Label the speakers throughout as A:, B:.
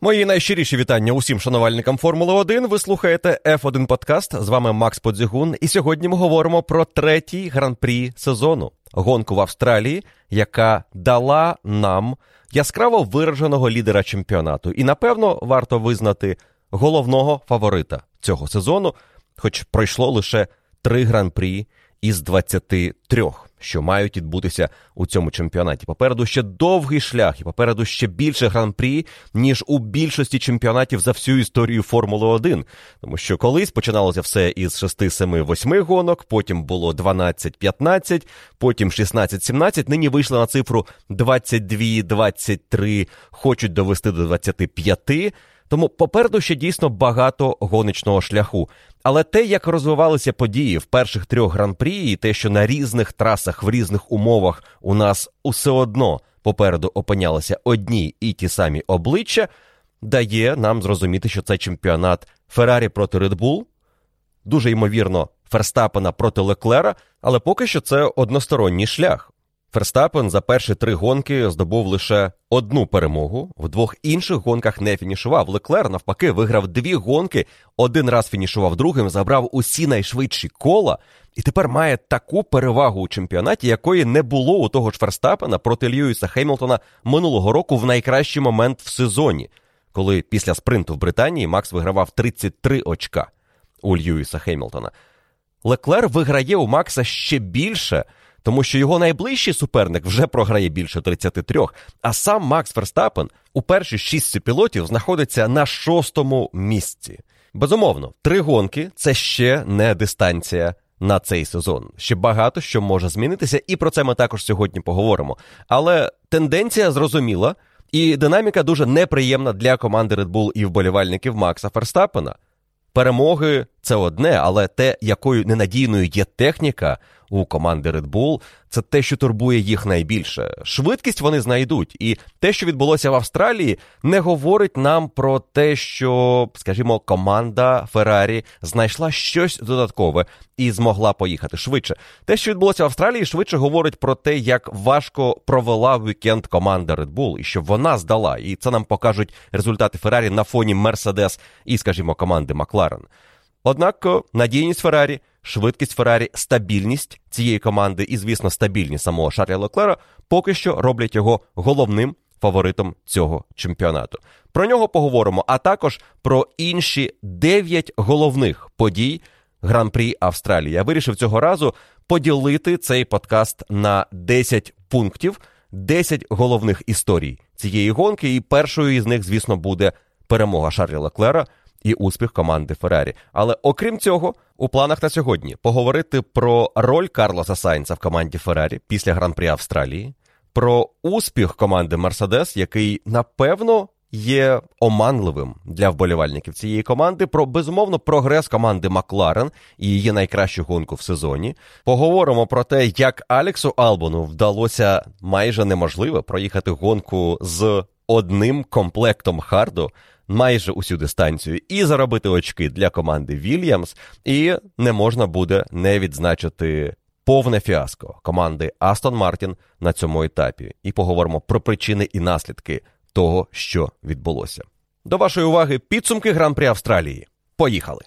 A: Мої найщиріші вітання усім шанувальникам Формули 1. Ви слухаєте F1 Подкаст. З вами Макс Подзігун. І сьогодні ми говоримо про третій гран-прі сезону гонку в Австралії, яка дала нам яскраво вираженого лідера чемпіонату. І напевно варто визнати головного фаворита цього сезону, хоч пройшло лише три гран-прі із 23 що мають відбутися у цьому чемпіонаті. Попереду ще довгий шлях, і попереду ще більше гран-прі, ніж у більшості чемпіонатів за всю історію Формули 1. Тому що колись починалося все із 6, 7, 8 гонок, потім було 12-15, потім 16-17. Нині вийшли на цифру 22-23, хочуть довести до 25. Тому попереду ще дійсно багато гоночного шляху. Але те, як розвивалися події в перших трьох гран-прі, і те, що на різних трасах в різних умовах у нас усе одно попереду опинялися одні і ті самі обличчя, дає нам зрозуміти, що це чемпіонат Феррарі проти Bull, дуже ймовірно, Ферстапена проти Леклера, але поки що це односторонній шлях. Ферстапен за перші три гонки здобув лише одну перемогу. В двох інших гонках не фінішував. Леклер навпаки виграв дві гонки, один раз фінішував другим, забрав усі найшвидші кола, і тепер має таку перевагу у чемпіонаті, якої не було у того ж Ферстапена проти Льюіса Хеймлтона минулого року в найкращий момент в сезоні, коли після спринту в Британії Макс вигравав 33 очка у Льюіса Хеймлтона. Леклер виграє у Макса ще більше тому що його найближчий суперник вже програє більше 33, а сам Макс Ферстапен у першій шістці пілотів знаходиться на шостому місці. Безумовно, три гонки це ще не дистанція. На цей сезон ще багато що може змінитися, і про це ми також сьогодні поговоримо. Але тенденція зрозуміла, і динаміка дуже неприємна для команди Red Bull і вболівальників Макса Ферстапена. Перемоги це одне, але те, якою ненадійною є техніка, у команди Red Bull, це те, що турбує їх найбільше. Швидкість вони знайдуть, і те, що відбулося в Австралії, не говорить нам про те, що, скажімо, команда Феррарі знайшла щось додаткове і змогла поїхати швидше. Те, що відбулося в Австралії, швидше говорить про те, як важко провела вікенд команда Red Bull, і що вона здала. І це нам покажуть результати Феррарі на фоні Мерседес і, скажімо, команди Макларен. Однак надійність Феррарі, швидкість Феррарі, стабільність цієї команди і, звісно, стабільність самого Шарля Леклера поки що роблять його головним фаворитом цього чемпіонату. Про нього поговоримо, а також про інші дев'ять головних подій Гран-прі Австралії. Я вирішив цього разу поділити цей подкаст на 10 пунктів, 10 головних історій цієї гонки. І першою із них, звісно, буде перемога Шарля Леклера і успіх команди Феррарі. Але окрім цього, у планах на сьогодні поговорити про роль Карлоса Сайнца в команді Феррарі після гран-прі Австралії, про успіх команди Мерседес, який напевно. Є оманливим для вболівальників цієї команди про безумовно прогрес команди Макларен і її найкращу гонку в сезоні. Поговоримо про те, як Алексу Албону вдалося майже неможливо проїхати гонку з одним комплектом харду майже усю дистанцію і заробити очки для команди Вільямс, і не можна буде не відзначити повне фіаско команди Астон Мартін на цьому етапі. І поговоримо про причини і наслідки того, що відбулося. До вашої уваги підсумки гран-прі Австралії. Поїхали!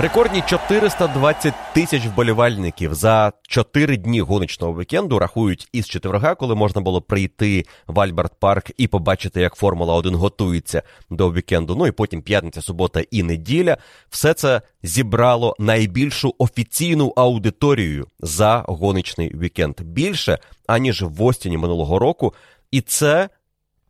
A: Рекордні 420 тисяч вболівальників за 4 дні гоночного вікенду рахують із четверга, коли можна було прийти в Альберт Парк і побачити, як Формула 1 готується до вікенду. Ну і потім п'ятниця, субота і неділя. Все це зібрало найбільшу офіційну аудиторію за гоночний вікенд. Більше аніж в Остіні минулого року, і це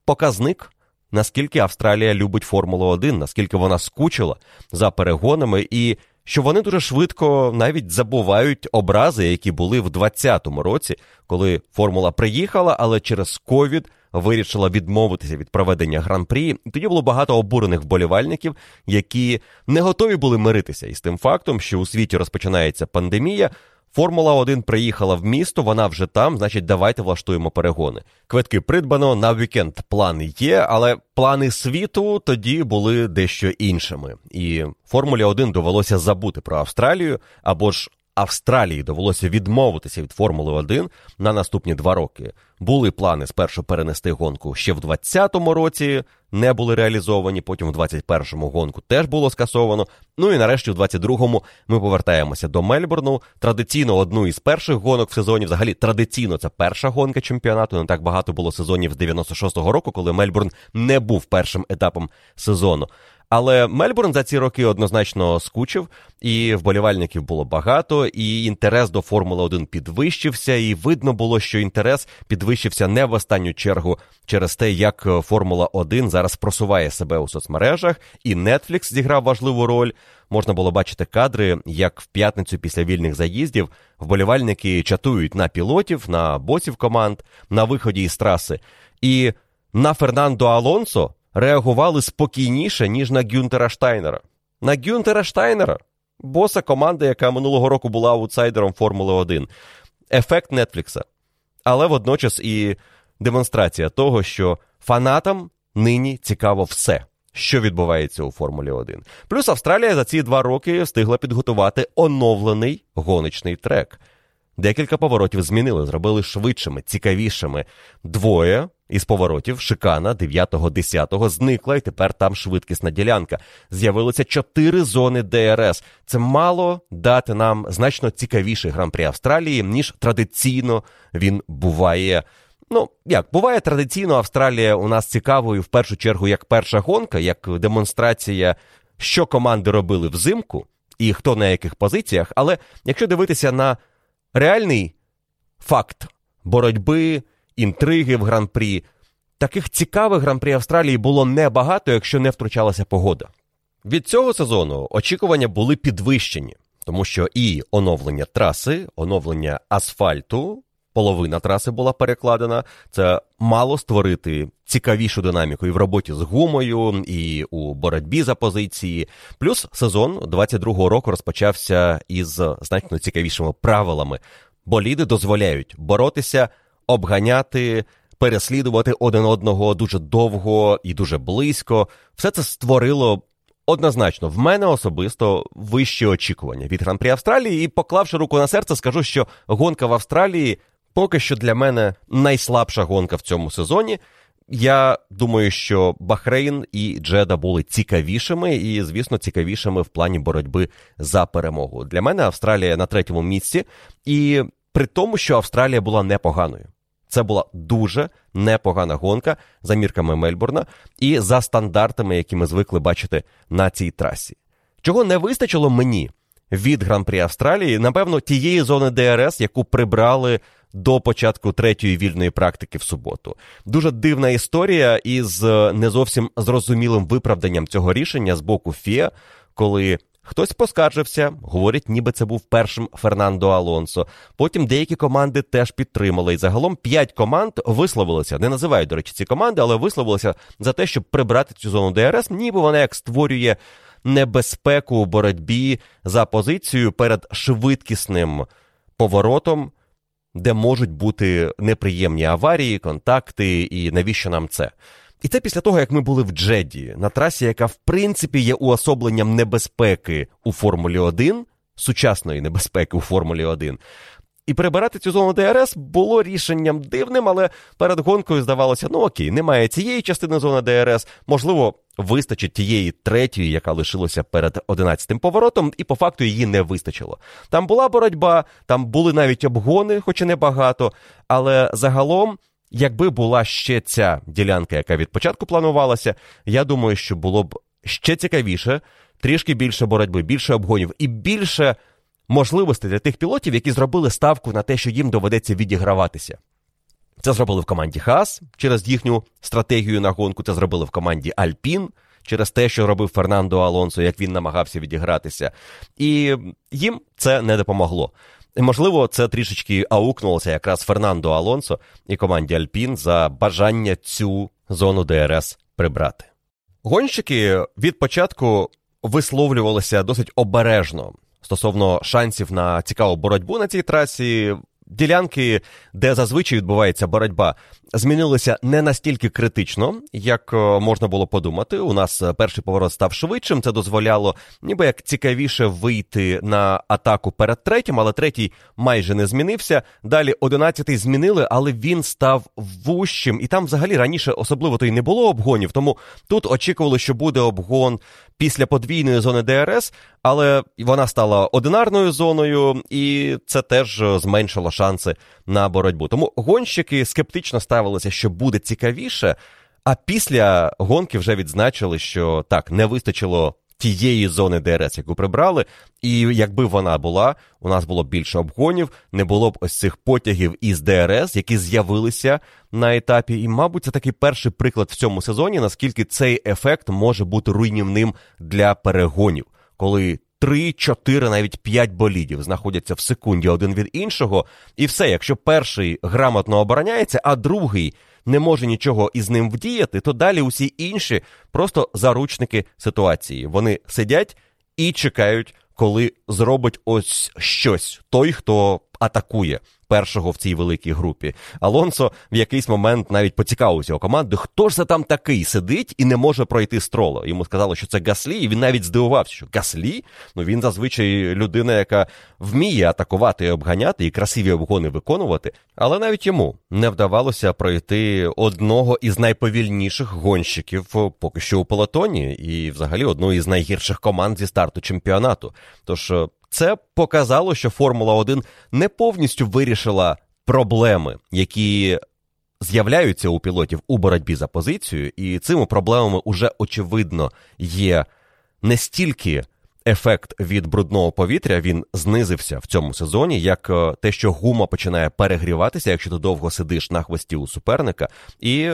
A: показник наскільки Австралія любить Формулу 1, наскільки вона скучила за перегонами, і що вони дуже швидко навіть забувають образи, які були в 2020 році, коли формула приїхала, але через ковід вирішила відмовитися від проведення гран-прі. Тоді було багато обурених вболівальників, які не готові були миритися із тим фактом, що у світі розпочинається пандемія. Формула 1 приїхала в місто, вона вже там, значить, давайте влаштуємо перегони. Квитки придбано на вікенд. Плани є, але плани світу тоді були дещо іншими. І Формулі 1 довелося забути про Австралію або ж Австралії довелося відмовитися від Формули 1 на наступні два роки. Були плани спершу перенести гонку ще в 2020 році, не були реалізовані. Потім в 2021 гонку теж було скасовано. Ну і нарешті, в 2022-му ми повертаємося до Мельбурну. Традиційно одну із перших гонок в сезоні. Взагалі традиційно це перша гонка чемпіонату. Не так багато було сезонів з 96-го року, коли Мельбурн не був першим етапом сезону. Але Мельбурн за ці роки однозначно скучив, і вболівальників було багато, і інтерес до Формули 1 підвищився, і видно було, що інтерес підвищився не в останню чергу через те, як Формула 1 зараз просуває себе у соцмережах, і Netflix зіграв важливу роль. Можна було бачити кадри, як в п'ятницю після вільних заїздів вболівальники чатують на пілотів, на босів команд, на виході із траси. І на Фернандо Алонсо реагували спокійніше, ніж на Гюнтера Штайнера. На Гюнтера Штайнера, боса команди, яка минулого року була аутсайдером Формули 1. Ефект Нетфлікса. Але водночас і демонстрація того, що фанатам нині цікаво все. Що відбувається у Формулі 1. Плюс Австралія за ці два роки встигла підготувати оновлений гоночний трек. Декілька поворотів змінили, зробили швидшими, цікавішими. Двоє із поворотів шикана 9-10 зникла, і тепер там швидкісна ділянка. З'явилося чотири зони ДРС. Це мало дати нам значно цікавіший гран-при Австралії, ніж традиційно він буває. Ну, як буває традиційно, Австралія у нас цікавою в першу чергу як перша гонка, як демонстрація, що команди робили взимку і хто на яких позиціях. Але якщо дивитися на реальний факт боротьби інтриги в гран-прі. Таких цікавих гран-прі Австралії було небагато, якщо не втручалася погода. Від цього сезону очікування були підвищені, тому що і оновлення траси, оновлення асфальту, половина траси була перекладена. Це мало створити цікавішу динаміку і в роботі з гумою, і у боротьбі за позиції. Плюс сезон 22-го року розпочався із значно цікавішими правилами. Боліди дозволяють боротися обганяти, переслідувати один одного дуже довго і дуже близько. Все це створило. Однозначно, в мене особисто вищі очікування від гран-прі Австралії, і поклавши руку на серце, скажу, що гонка в Австралії поки що для мене найслабша гонка в цьому сезоні. Я думаю, що Бахрейн і Джеда були цікавішими і, звісно, цікавішими в плані боротьби за перемогу. Для мене Австралія на третьому місці, і при тому, що Австралія була непоганою. Це була дуже непогана гонка за мірками Мельбурна і за стандартами, які ми звикли бачити на цій трасі. Чого не вистачило мені від гран-прі Австралії, напевно, тієї зони ДРС, яку прибрали до початку третьої вільної практики в суботу. Дуже дивна історія із не зовсім зрозумілим виправданням цього рішення з боку ФІА, коли Хтось поскаржився, говорять, ніби це був першим Фернандо Алонсо. Потім деякі команди теж підтримали. І загалом п'ять команд висловилися. Не називають, до речі, ці команди, але висловилися за те, щоб прибрати цю зону ДРС, ніби вона як створює небезпеку у боротьбі за позицію перед швидкісним поворотом, де можуть бути неприємні аварії, контакти, і навіщо нам це? І це після того, як ми були в Джеді, на трасі, яка в принципі є уособленням небезпеки у Формулі 1, сучасної небезпеки у Формулі 1. І перебирати цю зону ДРС було рішенням дивним, але перед гонкою здавалося, ну окей, немає цієї частини зони ДРС, можливо, вистачить тієї третьої, яка лишилася перед одинадцятим поворотом, і по факту її не вистачило. Там була боротьба, там були навіть обгони, хоч і небагато, але загалом Якби була ще ця ділянка, яка від початку планувалася, я думаю, що було б ще цікавіше, трішки більше боротьби, більше обгонів і більше можливостей для тих пілотів, які зробили ставку на те, що їм доведеться відіграватися. Це зробили в команді Хас через їхню стратегію на гонку. Це зробили в команді Альпін через те, що робив Фернандо Алонсо, як він намагався відігратися. І їм це не допомогло. Можливо, це трішечки аукнулося якраз Фернандо Алонсо і команді Альпін за бажання цю зону ДРС прибрати. Гонщики від початку висловлювалися досить обережно стосовно шансів на цікаву боротьбу на цій трасі ділянки, де зазвичай відбувається боротьба, змінилися не настільки критично, як е, можна було подумати. У нас е, перший поворот став швидшим. Це дозволяло, ніби як цікавіше вийти на атаку перед третім, але третій майже не змінився. Далі одинадцятий змінили, але він став вущим. І там, взагалі, раніше особливо то й не було обгонів. Тому тут очікували, що буде обгон після подвійної зони ДРС, але вона стала одинарною зоною, і це теж зменшило шанси на боротьбу. Тому гонщики скептично ставилися, що буде цікавіше. А після гонки вже відзначили, що так не вистачило тієї зони ДРС, яку прибрали. І якби вона була, у нас було більше обгонів, не було б ось цих потягів із ДРС, які з'явилися на етапі. І, мабуть, це такий перший приклад в цьому сезоні, наскільки цей ефект може бути руйнівним для перегонів, коли. Три, чотири, навіть п'ять болідів знаходяться в секунді один від іншого, і все, якщо перший грамотно обороняється, а другий не може нічого із ним вдіяти, то далі усі інші просто заручники ситуації. Вони сидять і чекають, коли зробить ось щось той, хто атакує першого в цій великій групі. Алонсо в якийсь момент навіть поцікавився у команди, хто ж це там такий сидить і не може пройти строло. Йому сказали, що це Гаслі, і він навіть здивувався, що Гаслі? Ну він зазвичай людина, яка вміє атакувати і обганяти і красиві обгони виконувати. Але навіть йому не вдавалося пройти одного із найповільніших гонщиків поки що у полотоні, і взагалі одної із найгірших команд зі старту чемпіонату. Тож це показало, що Формула 1 не повністю вирішила проблеми, які з'являються у пілотів у боротьбі за позицію, і цими проблемами уже очевидно є не стільки. Ефект від брудного повітря він знизився в цьому сезоні, як е, те, що гума починає перегріватися, якщо ти довго сидиш на хвості у суперника, і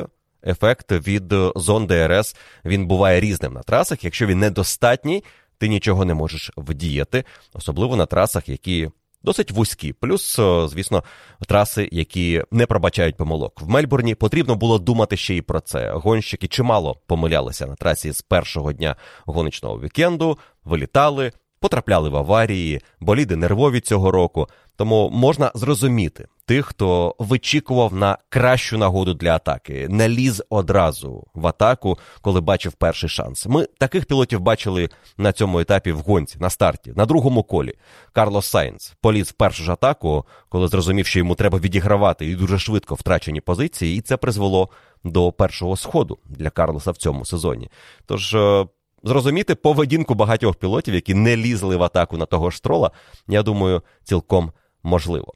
A: ефект від зон ДРС він буває різним на трасах. Якщо він недостатній, ти нічого не можеш вдіяти, особливо на трасах, які досить вузькі. Плюс, звісно, траси, які не пробачають помилок. В Мельбурні потрібно було думати ще й про це. Гонщики чимало помилялися на трасі з першого дня гоночного вікенду, вилітали. Потрапляли в аварії, боліди нервові цього року, тому можна зрозуміти тих, хто вичікував на кращу нагоду для атаки, не ліз одразу в атаку, коли бачив перший шанс. Ми таких пілотів бачили на цьому етапі в гонці на старті, на другому колі. Карлос Сайнс поліз в першу ж атаку, коли зрозумів, що йому треба відігравати і дуже швидко втрачені позиції, і це призвело до першого сходу для Карлоса в цьому сезоні. Тож. Е, зрозуміти поведінку багатьох пілотів, які не лізли в атаку на того ж Строла, я думаю, цілком можливо.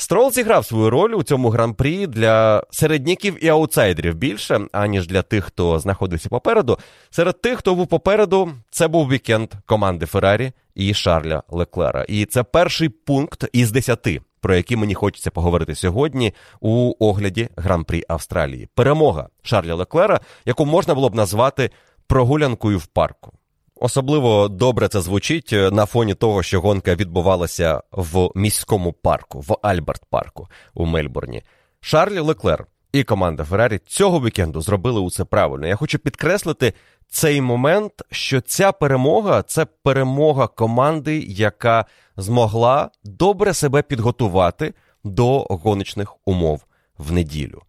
A: Строл зіграв свою роль у цьому гран-прі для середняків і аутсайдерів більше, аніж для тих, хто знаходився попереду. Серед тих, хто був попереду, це був вікенд команди Феррарі і Шарля Леклера. І це перший пункт із десяти, про який мені хочеться поговорити сьогодні у огляді гран-прі Австралії. Перемога Шарля Леклера, яку можна було б назвати прогулянкою в парку. Особливо добре це звучить е, на фоні того, що гонка відбувалася в міському парку, в Альберт парку у Мельбурні. Шарлі Леклер і команда Феррарі цього вікенду зробили усе правильно. Я хочу підкреслити цей момент, що ця перемога це перемога команди, яка змогла добре себе підготувати до гоночних умов в неділю.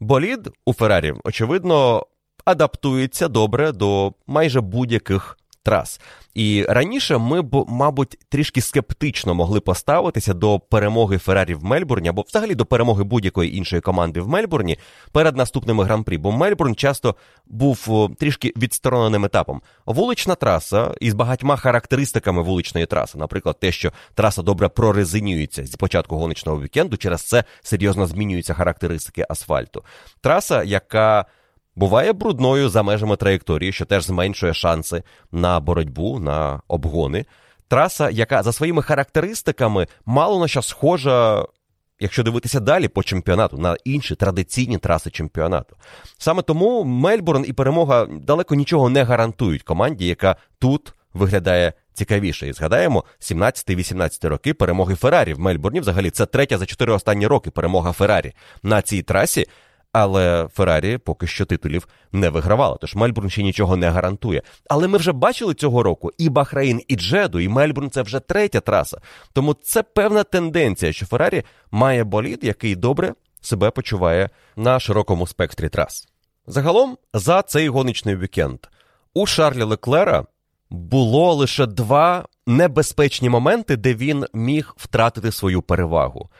A: Болід у Феррарі, очевидно, адаптується добре до майже будь-яких трас. І раніше ми б, мабуть, трішки скептично могли поставитися до перемоги Феррарі в Мельбурні, або взагалі до перемоги будь-якої іншої команди в Мельбурні перед наступними гран-прі. Бо Мельбурн часто був трішки відстороненим етапом. Вулична траса із багатьма характеристиками вуличної траси, наприклад, те, що траса добре прорезинюється з початку гоночного вікенду, через це серйозно змінюються характеристики асфальту. Траса, яка буває брудною за межами траєкторії, що теж зменшує шанси на боротьбу, на обгони. Траса, яка за своїми характеристиками мало на що схожа якщо дивитися далі по чемпіонату на інші традиційні траси чемпіонату. Саме тому Мельбурн і перемога далеко нічого не гарантують команді, яка тут виглядає цікавіше. І згадаємо, 17-18 роки перемоги Феррарі в Мельбурні. Взагалі, це третя за чотири останні роки перемога Феррарі на цій трасі. Але Феррарі поки що титулів не вигравала, тож Мельбурн ще нічого не гарантує. Але ми вже бачили цього року і Бахрейн, і Джеду, і Мельбурн це вже третя траса. Тому це певна тенденція, що Феррарі має болід, який добре себе почуває на широкому спектрі трас. Загалом, за цей гоночний вікенд у Шарлі Леклера було лише два небезпечні моменти, де він міг втратити свою перевагу.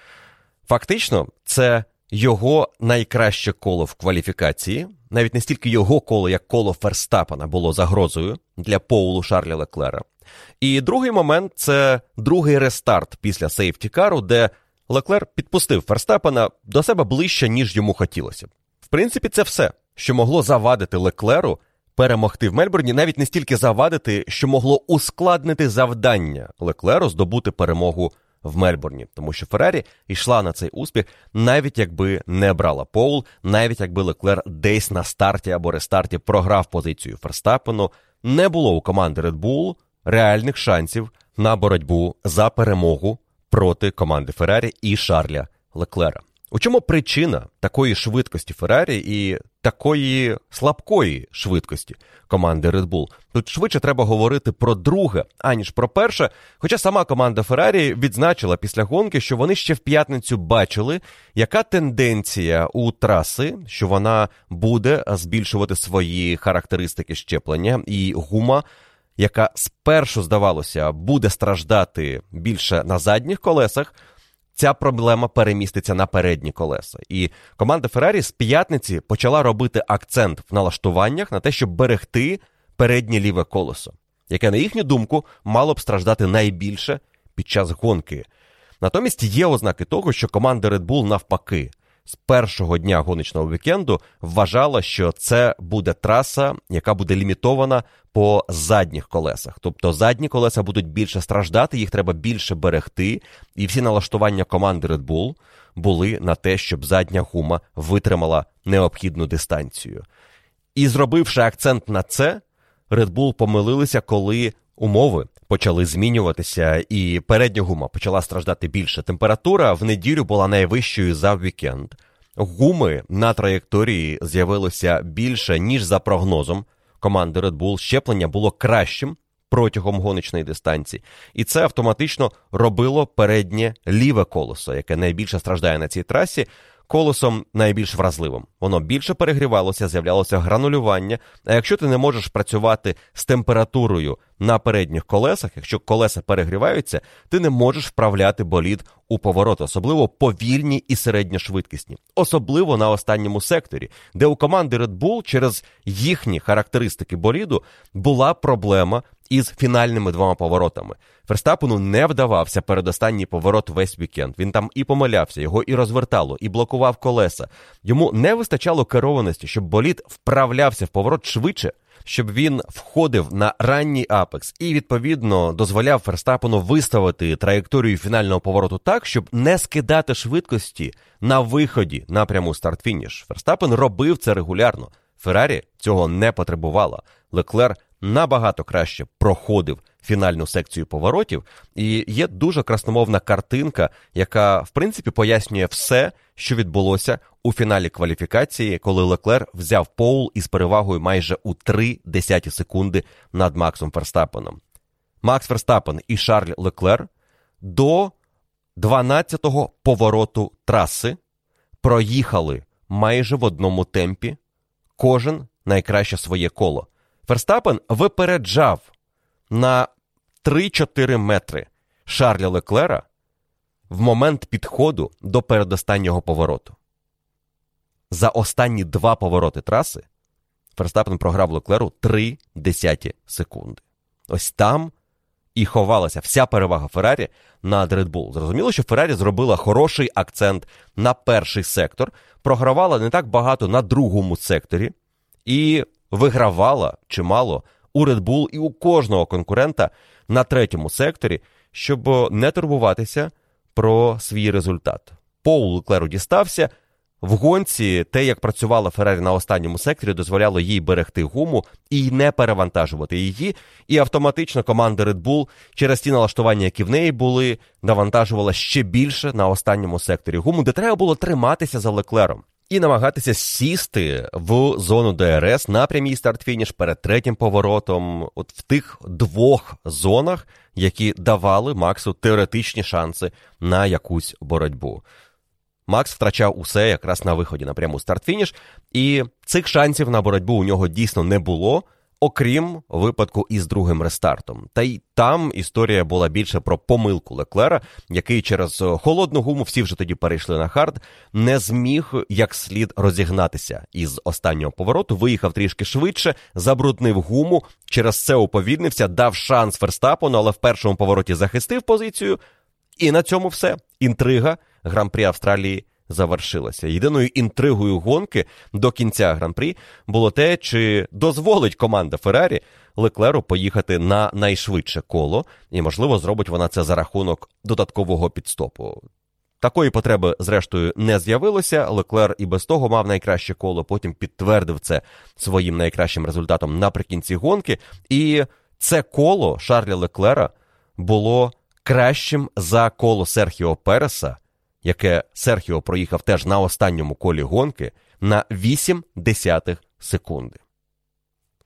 A: Фактично, це його найкраще коло в кваліфікації, навіть не стільки його коло, як коло Ферстапана було загрозою для Поулу Шарлі Леклера. І другий момент це другий рестарт після сейфтікару, де Леклер підпустив Ферстапана до себе ближче, ніж йому хотілося. В принципі, це все, що могло завадити Леклеру перемогти в Мельбурні, навіть не стільки завадити, що могло ускладнити завдання Леклеру здобути перемогу в Мельбурні, тому що Феррарі йшла на цей успіх, навіть якби не брала Поул, навіть якби Леклер десь на старті або рестарті програв позицію Ферстапену, не було у команди Red Bull реальних шансів на боротьбу за перемогу проти команди Феррарі і Шарля Леклера. У чому причина такої швидкості Феррарі і такої слабкої швидкості команди Red Bull? Тут швидше треба говорити про друге, аніж про перше. Хоча сама команда Феррарі відзначила після гонки, що вони ще в п'ятницю бачили, яка тенденція у траси, що вона буде збільшувати свої характеристики щеплення і гума. Яка спершу здавалося буде страждати більше на задніх колесах, ця проблема переміститься на передні колеса. І команда Феррарі з п'ятниці почала робити акцент в налаштуваннях на те, щоб берегти переднє ліве колесо, яке, на їхню думку, мало б страждати найбільше під час гонки. Натомість є ознаки того, що команда Red Bull навпаки з першого дня гоночного вікенду вважала, що це буде траса, яка буде лімітована по задніх колесах. Тобто задні колеса будуть більше страждати, їх треба більше берегти, і всі налаштування команди Red Bull були на те, щоб задня гума витримала необхідну дистанцію. І зробивши акцент на це, Red Bull помилилися, коли умови почали змінюватися, і передня гума почала страждати більше. Температура в неділю була найвищою за вікенд. Гуми на траєкторії з'явилося більше, ніж за прогнозом команди Red Bull. Щеплення було кращим протягом гоночної дистанції, і це автоматично робило переднє ліве колесо, яке найбільше страждає на цій трасі колесом найбільш вразливим. Воно більше перегрівалося, з'являлося гранулювання. А якщо ти не можеш працювати з температурою на передніх колесах, якщо колеса перегріваються, ти не можеш вправляти болід у поворот, особливо повільні і середньошвидкісні, особливо на останньому секторі, де у команди Red Bull через їхні характеристики боліду була проблема із фінальними двома поворотами. Ферстапену не вдавався передостанній поворот весь вікенд. Він там і помилявся, його і розвертало, і блокував колеса. Йому не вистачало керованості, щоб болід вправлявся в поворот швидше. Щоб він входив на ранній апекс і відповідно дозволяв Ферстапену виставити траєкторію фінального повороту так, щоб не скидати швидкості на виході напряму старт-фініш. Ферстапен робив це регулярно. Феррарі цього не потребувала. Леклер набагато краще проходив фінальну секцію поворотів, і є дуже красномовна картинка, яка в принципі пояснює все, що відбулося у фіналі кваліфікації, коли Леклер взяв Поул із перевагою майже у 3 десяті секунди над Максом Ферстапеном. Макс Ферстапен і Шарль Леклер до 12-го повороту траси проїхали майже в одному темпі, кожен найкраще своє коло. Ферстапен випереджав на 3-4 метри Шарля Леклера в момент підходу до передостаннього повороту. За останні два повороти траси Ферстапен програв Леклеру 3 десяті секунди. Ось там і ховалася вся перевага Феррарі над Red Bull. Зрозуміло, що Феррарі зробила хороший акцент на перший сектор, програвала не так багато на другому секторі і вигравала чимало у Red Bull і у кожного конкурента на третьому секторі, щоб не турбуватися про свій результат. Поул Леклеру дістався. В гонці те, як працювала Феррарі на останньому секторі, дозволяло їй берегти гуму і не перевантажувати її. І автоматично команда Red Bull через ті налаштування, які в неї були, навантажувала ще більше на останньому секторі гуму, де треба було триматися за леклером. І намагатися сісти в зону ДРС на прямій старт-фініш перед третім поворотом, от в тих двох зонах, які давали Максу теоретичні шанси на якусь боротьбу. Макс втрачав усе якраз на виході на пряму старт-фініш, і цих шансів на боротьбу у нього дійсно не було, окрім випадку із другим рестартом. Та й там історія була більше про помилку Леклера, який через холодну гуму, всі вже тоді перейшли на хард, не зміг як слід розігнатися із останнього повороту, виїхав трішки швидше, забруднив гуму, через це уповільнився, дав шанс Ферстапону, але в першому повороті захистив позицію. І на цьому все. Інтрига гран-прі Австралії завершилася. Єдиною інтригою гонки до кінця гран-прі було те, чи дозволить команда Феррарі Леклеру поїхати на найшвидше коло, і, можливо, зробить вона це за рахунок додаткового підстопу. Такої потреби, зрештою, не з'явилося. Леклер і без того мав найкраще коло, потім підтвердив це своїм найкращим результатом наприкінці гонки. І це коло Шарля Леклера було кращим за коло Серхіо Переса, яке Серхіо проїхав теж на останньому колі гонки на 8 десятих секунди.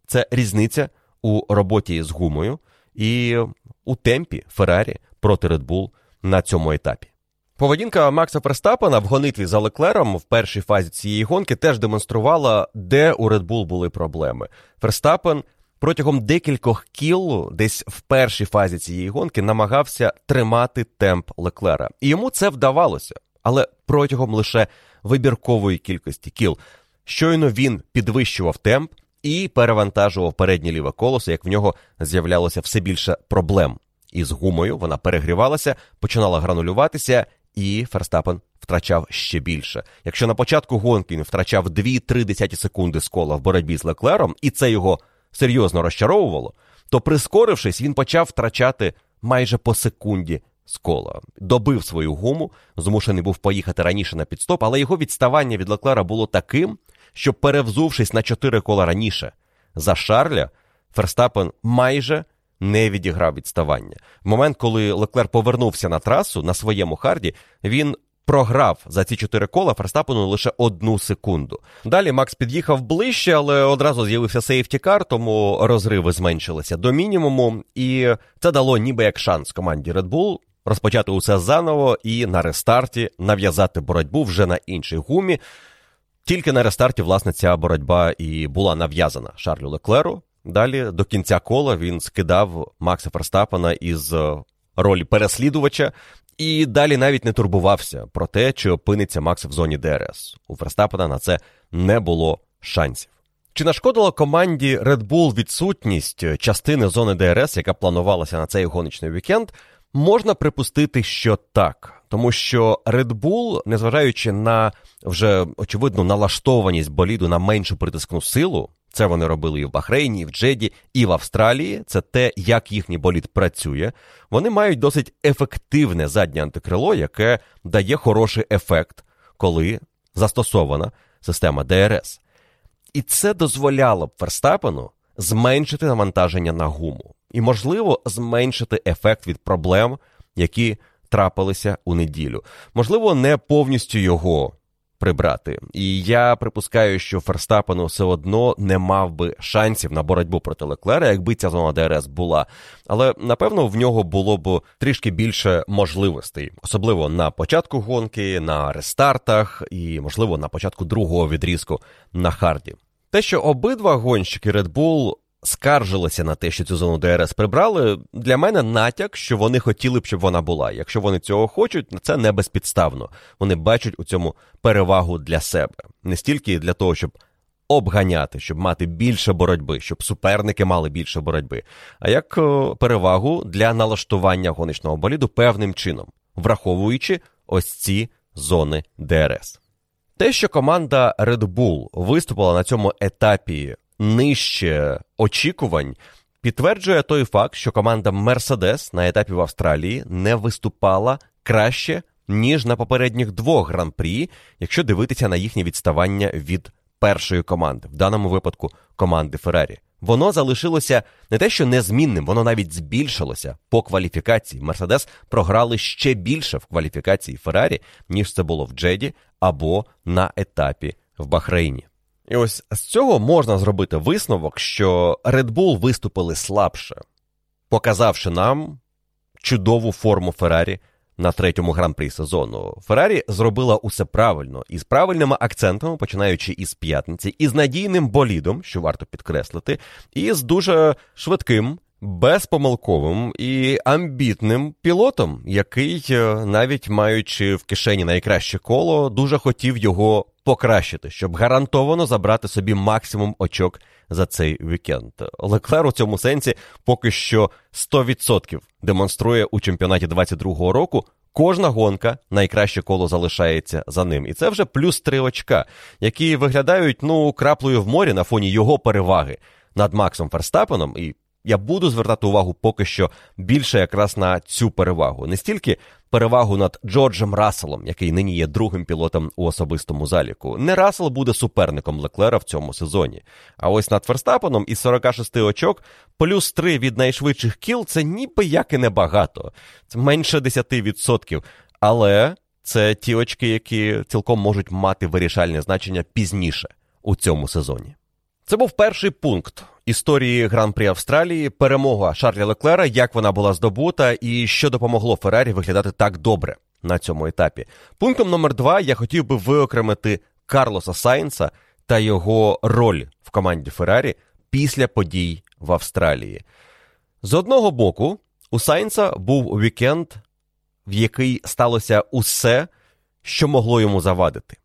A: Це різниця у роботі з гумою і у темпі Феррарі проти Red Bull на цьому етапі. Поведінка Макса Ферстапена в гонитві за Леклером в першій фазі цієї гонки теж демонструвала, де у Red Bull були проблеми. Ферстапен протягом декількох кіл, десь в першій фазі цієї гонки, намагався тримати темп Леклера. І йому це вдавалося, але протягом лише вибіркової кількості кіл. Щойно він підвищував темп і перевантажував переднє ліве колесо, як в нього з'являлося все більше проблем. Із гумою вона перегрівалася, починала гранулюватися, і Ферстапен втрачав ще більше. Якщо на початку гонки він втрачав 2-3 секунди з кола в боротьбі з Леклером, і це його серйозно розчаровувало, то, прискорившись, він почав втрачати майже по секунді з кола. Добив свою гуму, змушений був поїхати раніше на підстоп, але його відставання від Леклера було таким, що, перевзувшись на чотири кола раніше за Шарля, Ферстапен майже не відіграв відставання. В момент, коли Леклер повернувся на трасу на своєму харді, він програв за ці чотири кола Ферстапену лише одну секунду. Далі Макс під'їхав ближче, але одразу з'явився сейфтікар, тому розриви зменшилися до мінімуму, і це дало ніби як шанс команді Red Bull розпочати усе заново і на рестарті нав'язати боротьбу вже на іншій гумі. Тільки на рестарті, власне, ця боротьба і була нав'язана Шарлю Леклеру. Далі до кінця кола він скидав Макса Ферстапена із ролі переслідувача і далі навіть не турбувався про те, чи опиниться Макс в зоні ДРС. У Ферстапена на це не було шансів. Чи нашкодила команді Red Bull відсутність частини зони ДРС, яка планувалася на цей гоночний вікенд? Можна припустити, що так, тому що Red Bull, незважаючи на вже очевидну налаштованість боліду на меншу притискну силу, це вони робили і в Бахрейні, і в Джеді, і в Австралії. Це те, як їхній болід працює. Вони мають досить ефективне заднє антикрило, яке дає хороший ефект, коли застосована система ДРС. І це дозволяло б Ферстапену зменшити навантаження на гуму і, можливо, зменшити ефект від проблем, які трапилися у неділю. Можливо, не повністю його прибрати. І я припускаю, що Ферстапену все одно не мав би шансів на боротьбу проти Леклера, якби ця зона ДРС була. Але напевно в нього було б трішки більше можливостей, особливо на початку гонки, на рестартах і, можливо, на початку другого відрізку на харді. Те, що обидва гонщики Red Bull скаржилися на те, що цю зону ДРС прибрали, для мене натяк, що вони хотіли б, щоб вона була. Якщо вони цього хочуть, це не безпідставно. Вони бачать у цьому перевагу для себе, не стільки для того, щоб обганяти, щоб мати більше боротьби, щоб суперники мали більше боротьби, а як перевагу для налаштування гоночного боліду певним чином, враховуючи ось ці зони ДРС. Те, що команда Red Bull виступила на цьому етапі нижче очікувань, підтверджує той факт, що команда Mercedes на етапі в Австралії не виступала краще ніж на попередніх двох гран-прі, якщо дивитися на їхнє відставання від першої команди, в даному випадку команди Феррарі. Воно залишилося не те, що незмінним, воно навіть збільшилося по кваліфікації. Мерседес програли ще більше в кваліфікації Феррарі, ніж це було в Джеді або на етапі в Бахрейні. І ось з цього можна зробити висновок, що Red Bull виступили слабше, показавши нам чудову форму Феррарі на третьому гран-прі сезону. Феррарі зробила усе правильно і з правильними акцентами, починаючи із п'ятниці, і з надійним болідом, що варто підкреслити, і з дуже швидким. Безпомилковим і амбітним пілотом, який, е, навіть маючи в кишені найкраще коло, дуже хотів його покращити, щоб гарантовано забрати собі максимум очок за цей вікенд. Леклер у цьому сенсі поки що 100% демонструє у чемпіонаті 22-го року. Кожна гонка найкраще коло залишається за ним. І це вже плюс три очка, які виглядають ну краплею в морі на фоні його переваги над Максом Ферстапеном. І я буду звертати увагу поки що більше якраз на цю перевагу. Не стільки перевагу над Джорджем Расселом, який нині є другим пілотом у особистому заліку. Не Рассел буде суперником Леклера в цьому сезоні. А ось над Ферстапеном із 46 очок плюс 3 від найшвидших кіл це ніби як і небагато. Це менше 10%. Але це ті очки, які цілком можуть мати вирішальне значення пізніше у цьому сезоні. Це був перший пункт історії гран-прі Австралії, перемога Шарля Леклера, як вона була здобута, і що допомогло Феррарі виглядати так добре на цьому етапі. Пунктом номер два я хотів би виокремити Карлоса Сайнса та його роль в команді Феррарі після подій в Австралії. З одного боку, у Сайнса був вікенд, в який сталося усе, що могло йому завадити.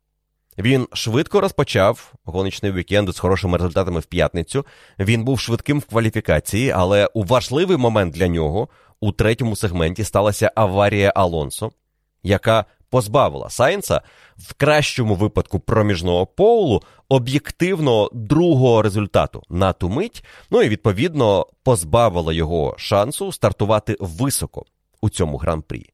A: Він швидко розпочав гоночний вікенд з хорошими результатами в п'ятницю. Він був швидким в кваліфікації, але у важливий момент для нього у третьому сегменті сталася аварія Алонсо, яка позбавила Сайнса в кращому випадку проміжного поулу об'єктивно другого результату на ту мить. Ну і відповідно позбавила його шансу стартувати високо у цьому гран-прі.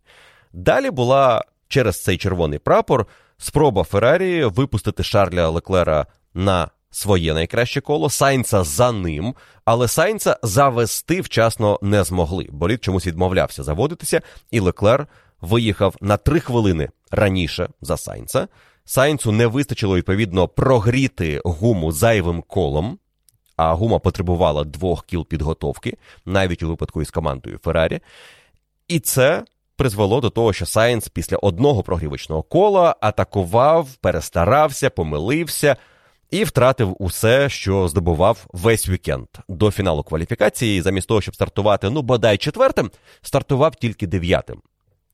A: Далі була через цей червоний прапор спроба Феррарі випустити Шарля Леклера на своє найкраще коло, Сайнца за ним, але Сайнца завести вчасно не змогли. Болід чомусь відмовлявся заводитися, і Леклер виїхав на три хвилини раніше за Сайнца. Сайнцу не вистачило відповідно прогріти гуму зайвим колом. А гума потребувала двох кіл підготовки, навіть у випадку із командою Феррарі. І це призвело до того, що Сайнс після одного прогрівочного кола атакував, перестарався, помилився і втратив усе, що здобував весь вікенд до фіналу кваліфікації. Замість того, щоб стартувати, ну бодай четвертим, стартував тільки дев'ятим.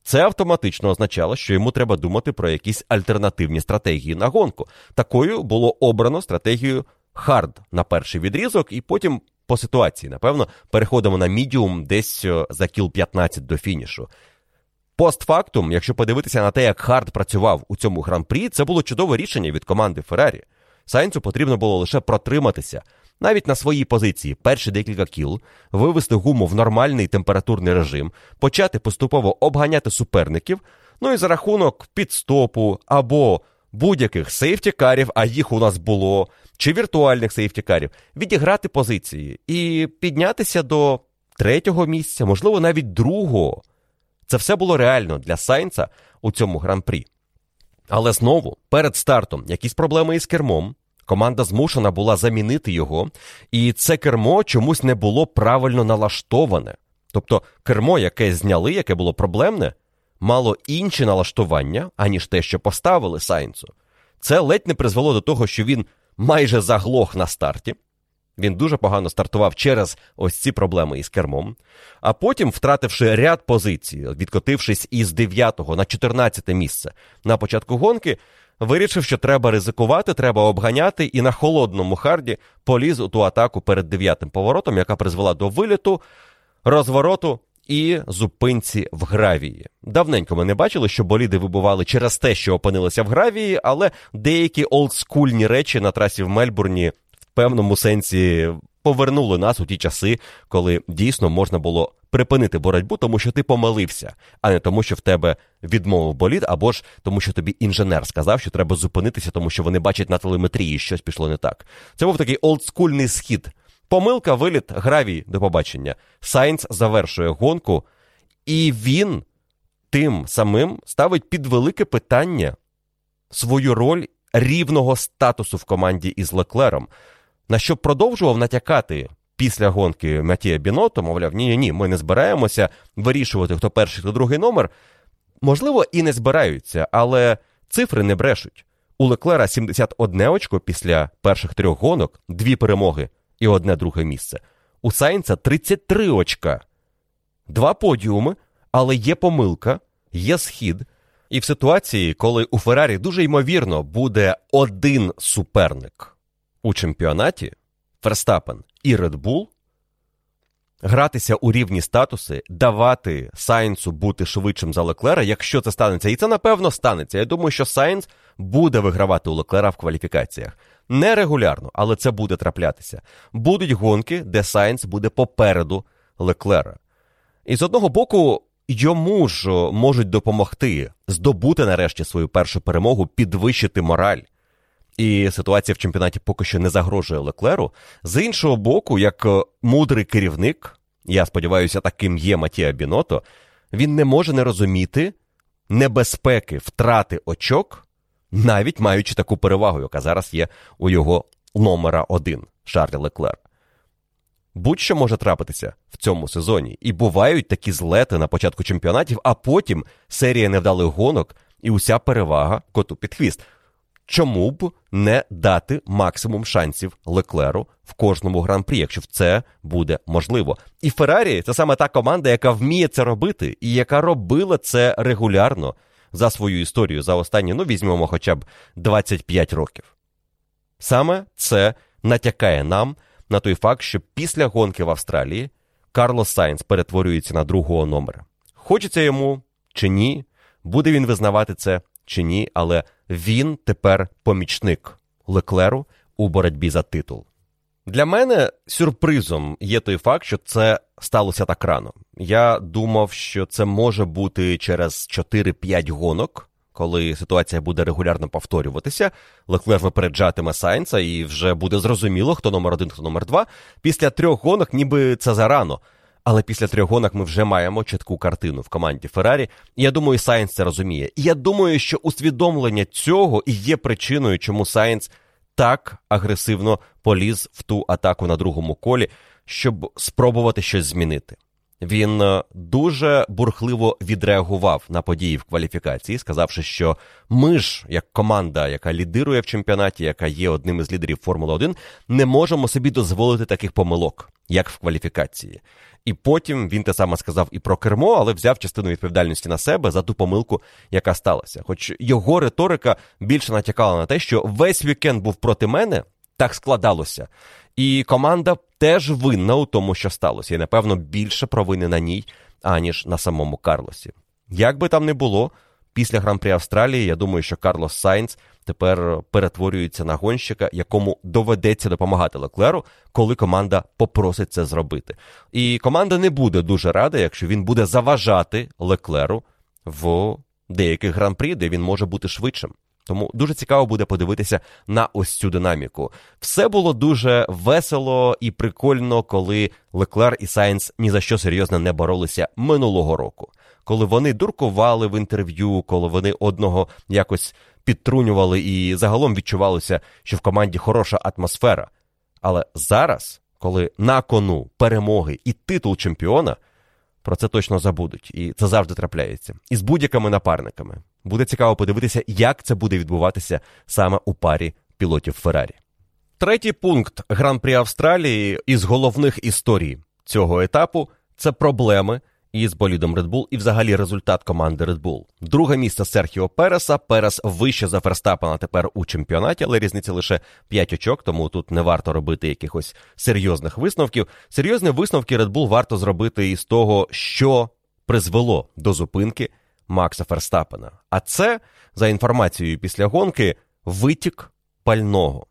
A: Це автоматично означало, що йому треба думати про якісь альтернативні стратегії на гонку. Такою було обрано стратегію хард на перший відрізок, і потім по ситуації, напевно, переходимо на мідіум десь е, за кіл 15 до фінішу. Постфактум, якщо подивитися на те, як хард працював у цьому гран-прі, це було чудове рішення від команди Феррарі. Сайнцу потрібно було лише протриматися, навіть на своїй позиції, перші декілька кіл, вивести гуму в нормальний температурний режим, почати поступово обганяти суперників, ну і за рахунок підстопу або будь-яких сейфтікарів, а їх у нас було, чи віртуальних сейфтікарів, відіграти позиції і піднятися до третього місця, можливо, навіть другого. Це все було реально для Сайнца у цьому гран-прі. Але знову, перед стартом, якісь проблеми із кермом, команда змушена була замінити його, і це кермо чомусь не було правильно налаштоване. Тобто кермо, яке зняли, яке було проблемне, мало інші налаштування, аніж те, що поставили Сайнцу. Це ледь не призвело до того, що він майже заглох на старті. Він дуже погано стартував через ось ці проблеми із кермом, а потім, втративши ряд позицій, відкотившись із 9 на 14 місце на початку гонки, вирішив, що треба ризикувати, треба обганяти, і на холодному харді поліз у ту атаку перед дев'ятим поворотом, яка призвела до виліту, розвороту і зупинці в гравії. Давненько ми не бачили, що боліди вибували через те, що опинилися в гравії, але деякі олдскульні речі на трасі в Мельбурні певному сенсі повернули нас у ті часи, коли дійсно можна було припинити боротьбу, тому що ти помилився, а не тому, що в тебе відмовив болід, або ж тому, що тобі інженер сказав, що треба зупинитися, тому що вони бачать на телеметрії, щось пішло не так. Це був такий олдскульний схід. Помилка, виліт, гравій до побачення. Сайнц завершує гонку, і він тим самим ставить під велике питання свою роль рівного статусу в команді із Леклером, на що продовжував натякати після гонки Матія Біното, мовляв, ні, ні, ні, ми не збираємося вирішувати, хто перший, хто другий номер. Можливо, і не збираються, але цифри не брешуть. У Леклера 71 очко після перших трьох гонок, дві перемоги і одне друге місце. У Сайнца 33 очка, два подіуми, але є помилка, є схід. І в ситуації, коли у Феррарі дуже ймовірно буде один суперник у чемпіонаті Ферстапен і Bull, гратися у рівні статуси, давати Сайнсу бути швидшим за Леклера, якщо це станеться. І це напевно станеться. Я думаю, що Сайнс буде вигравати у Леклера в кваліфікаціях. Не регулярно, але це буде траплятися. Будуть гонки, де Сайнс буде попереду Леклера. І з одного боку, йому ж можуть допомогти здобути нарешті свою першу перемогу, підвищити мораль. І ситуація в чемпіонаті поки що не загрожує Леклеру. З іншого боку, як мудрий керівник, я сподіваюся, таким є Матія Біното, він не може не розуміти небезпеки втрати очок, навіть маючи таку перевагу, яка зараз є у його номера один Шарлі Леклер. Будь-що може трапитися в цьому сезоні, і бувають такі злети на початку чемпіонатів, а потім серія невдалих гонок і уся перевага коту під хвіст. Чому б не дати максимум шансів Леклеру в кожному гран-прі, якщо це буде можливо? І Феррарі це саме та команда, яка вміє це робити, і яка робила це регулярно за свою історію за останні, ну візьмемо хоча б 25 років. Саме це натякає нам на той факт, що після гонки в Австралії Карлос Сайнс перетворюється на другого номера. Хочеться йому чи ні, буде він визнавати це чи ні, але він тепер помічник Леклеру у боротьбі за титул. Для мене сюрпризом є той факт, що це сталося так рано. Я думав, що це може бути через 4-5 гонок, коли ситуація буде регулярно повторюватися. Леклер випереджатиме Сайнца, і вже буде зрозуміло, хто номер один, хто номер два. Після трьох гонок, ніби це зарано. Але після трьох гонок ми вже маємо чітку картину в команді Феррарі. Я думаю, Сайнс це розуміє. І я думаю, що усвідомлення цього і є причиною, чому Сайнс так агресивно поліз в ту атаку на другому колі, щоб спробувати щось змінити. Він е, дуже бурхливо відреагував на події в кваліфікації, сказавши, що ми ж, як команда, яка лідирує в чемпіонаті, яка є одним із лідерів Формули 1, не можемо собі дозволити таких помилок, як в кваліфікації. І потім він те саме сказав і про кермо, але взяв частину відповідальності на себе за ту помилку, яка сталася. Хоч його риторика більше натякала на те, що весь вікенд був проти мене, так складалося. І команда теж винна у тому, що сталося, і, напевно, більше провини на ній, аніж на самому Карлосі. Як би там не було, після гран-при Австралії, я думаю, що Карлос Сайнц тепер перетворюється на гонщика, якому доведеться допомагати Леклеру, коли команда попросить це зробити. І команда не буде дуже рада, якщо він буде заважати Леклеру в деяких гран-прі, де він може бути швидшим. Тому дуже цікаво буде подивитися на ось цю динаміку. Все було дуже весело і прикольно, коли Леклер і Сайнс ні за що серйозно не боролися минулого року. Коли вони дуркували в інтерв'ю, коли вони одного якось підтрунювали і загалом відчувалося, що в команді хороша атмосфера. Але зараз, коли на кону перемоги і титул чемпіона, про це точно забудуть, і це завжди трапляється. І з будь-якими напарниками. Буде цікаво подивитися, як це буде відбуватися саме у парі пілотів Феррарі. Третій пункт гран-прі Австралії із головних історій цього етапу це проблеми із болідом Red Bull і взагалі результат команди Red Bull. Друге місце Серхіо Переса. Перес вище за Ферстапена тепер у чемпіонаті, але різниця лише 5 очок, тому тут не варто робити якихось серйозних висновків. Серйозні висновки Red Bull варто зробити із того, що призвело до зупинки Макса Ферстапена. А це, за інформацією після гонки, витік пального.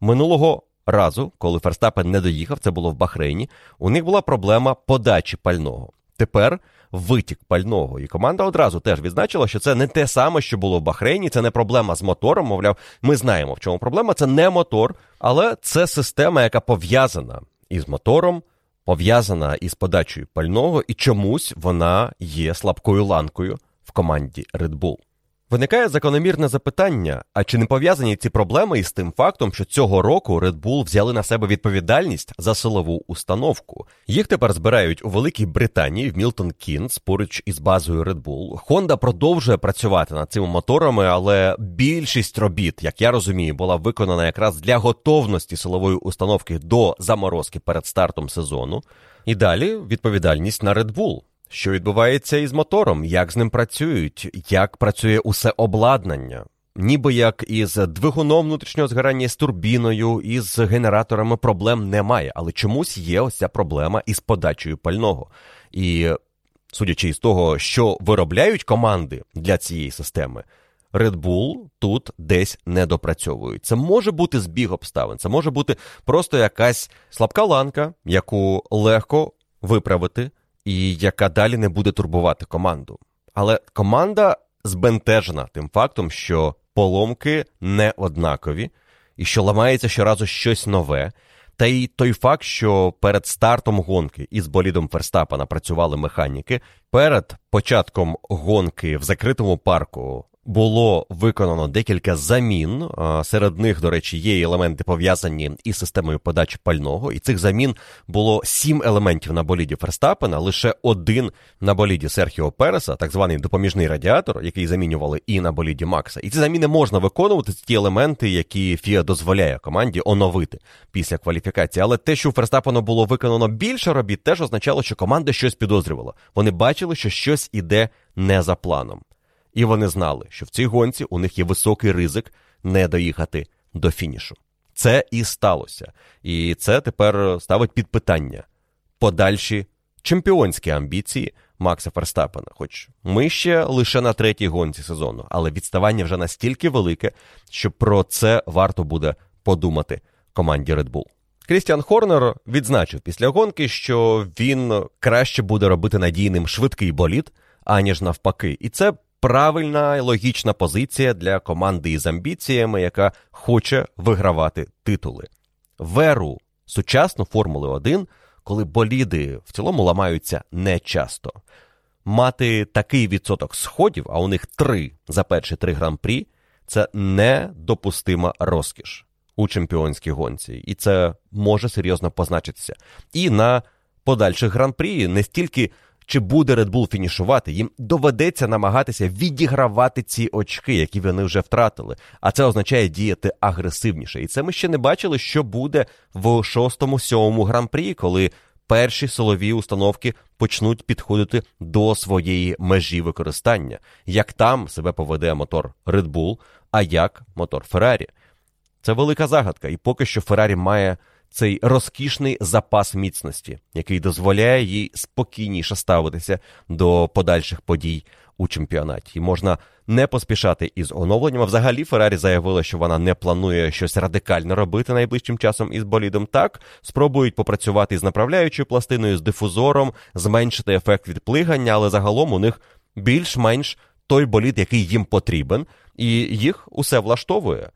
A: Минулого разу, коли Ферстапен не доїхав, це було в Бахрейні, у них була проблема подачі пального. Тепер витік пального. І команда одразу теж відзначила, що це не те саме, що було в Бахрейні, це не проблема з мотором. Мовляв, ми знаємо, в чому проблема. Це не мотор, але це система, яка пов'язана із мотором, пов'язана із подачею пального, і чомусь вона є слабкою ланкою в команді Red Bull. Виникає закономірне запитання: а чи не пов'язані ці проблеми із тим фактом, що цього року Red Bull взяли на себе відповідальність за силову установку? Їх тепер збирають у Великій Британії в Мілтон Кінс поруч із базою Red Bull. Honda продовжує працювати над цими моторами, але більшість робіт, як я розумію, була виконана якраз для готовності силової установки до заморозки перед стартом сезону. І далі відповідальність на Red Bull. Що відбувається із мотором, як з ним працюють, як працює усе обладнання, ніби як із двигуном внутрішнього згорання з турбіною, із генераторами проблем немає, але чомусь є ось ця проблема із подачею пального. І судячи із того, що виробляють команди для цієї системи, Red Bull тут десь не допрацьовують. Це може бути збіг обставин, це може бути просто якась слабка ланка, яку легко виправити і яка далі не буде турбувати команду. Але команда збентежена тим фактом, що поломки не однакові, і що ламається щоразу щось нове. Та й той факт, що перед стартом гонки із болідом Ферстапана працювали механіки, перед початком гонки в закритому парку було виконано декілька замін. Серед них, до речі, є елементи пов'язані із системою подачі пального. І цих замін було сім елементів на боліді Ферстапена, лише один на боліді Серхіо Переса, так званий допоміжний радіатор, який замінювали і на боліді Макса. І ці заміни можна виконувати ті елементи, які Фіа дозволяє команді оновити після кваліфікації. Але те, що у Ферстапена було виконано більше робіт, теж означало, що команда щось підозрювала. Вони бачили, що щось іде не за планом. І вони знали, що в цій гонці у них є високий ризик не доїхати до фінішу. Це і сталося. І це тепер ставить під питання подальші чемпіонські амбіції Макса Ферстапена. Хоч ми ще лише на третій гонці сезону, але відставання вже настільки велике, що про це варто буде подумати команді Red Bull. Крістіан Хорнер відзначив після гонки, що він краще буде робити надійним швидкий болід, аніж навпаки. І це правильна і логічна позиція для команди із амбіціями, яка хоче вигравати титули. Веру сучасну Формули 1, коли боліди в цілому ламаються нечасто. Мати такий відсоток сходів, а у них три за перші три гран-прі, це недопустима розкіш у чемпіонській гонці, і це може серйозно позначитися. І на подальших гран-прі не стільки чи буде Red Bull фінішувати, їм доведеться намагатися відігравати ці очки, які вони вже втратили. А це означає діяти агресивніше. І це ми ще не бачили, що буде в шостому, сьомому гран-прі, коли перші силові установки почнуть підходити до своєї межі використання. Як там себе поведе мотор Red Bull, а як мотор Ferrari. Це велика загадка, і поки що Ferrari має цей розкішний запас міцності, який дозволяє їй спокійніше ставитися до подальших подій у чемпіонаті. І можна не поспішати із оновленням. Взагалі, Феррарі заявила, що вона не планує щось радикально робити найближчим часом із болідом. Так спробують попрацювати з направляючою пластиною, з дифузором, зменшити ефект відплигання, але загалом у них більш-менш той болід, який їм потрібен, і їх усе влаштовує.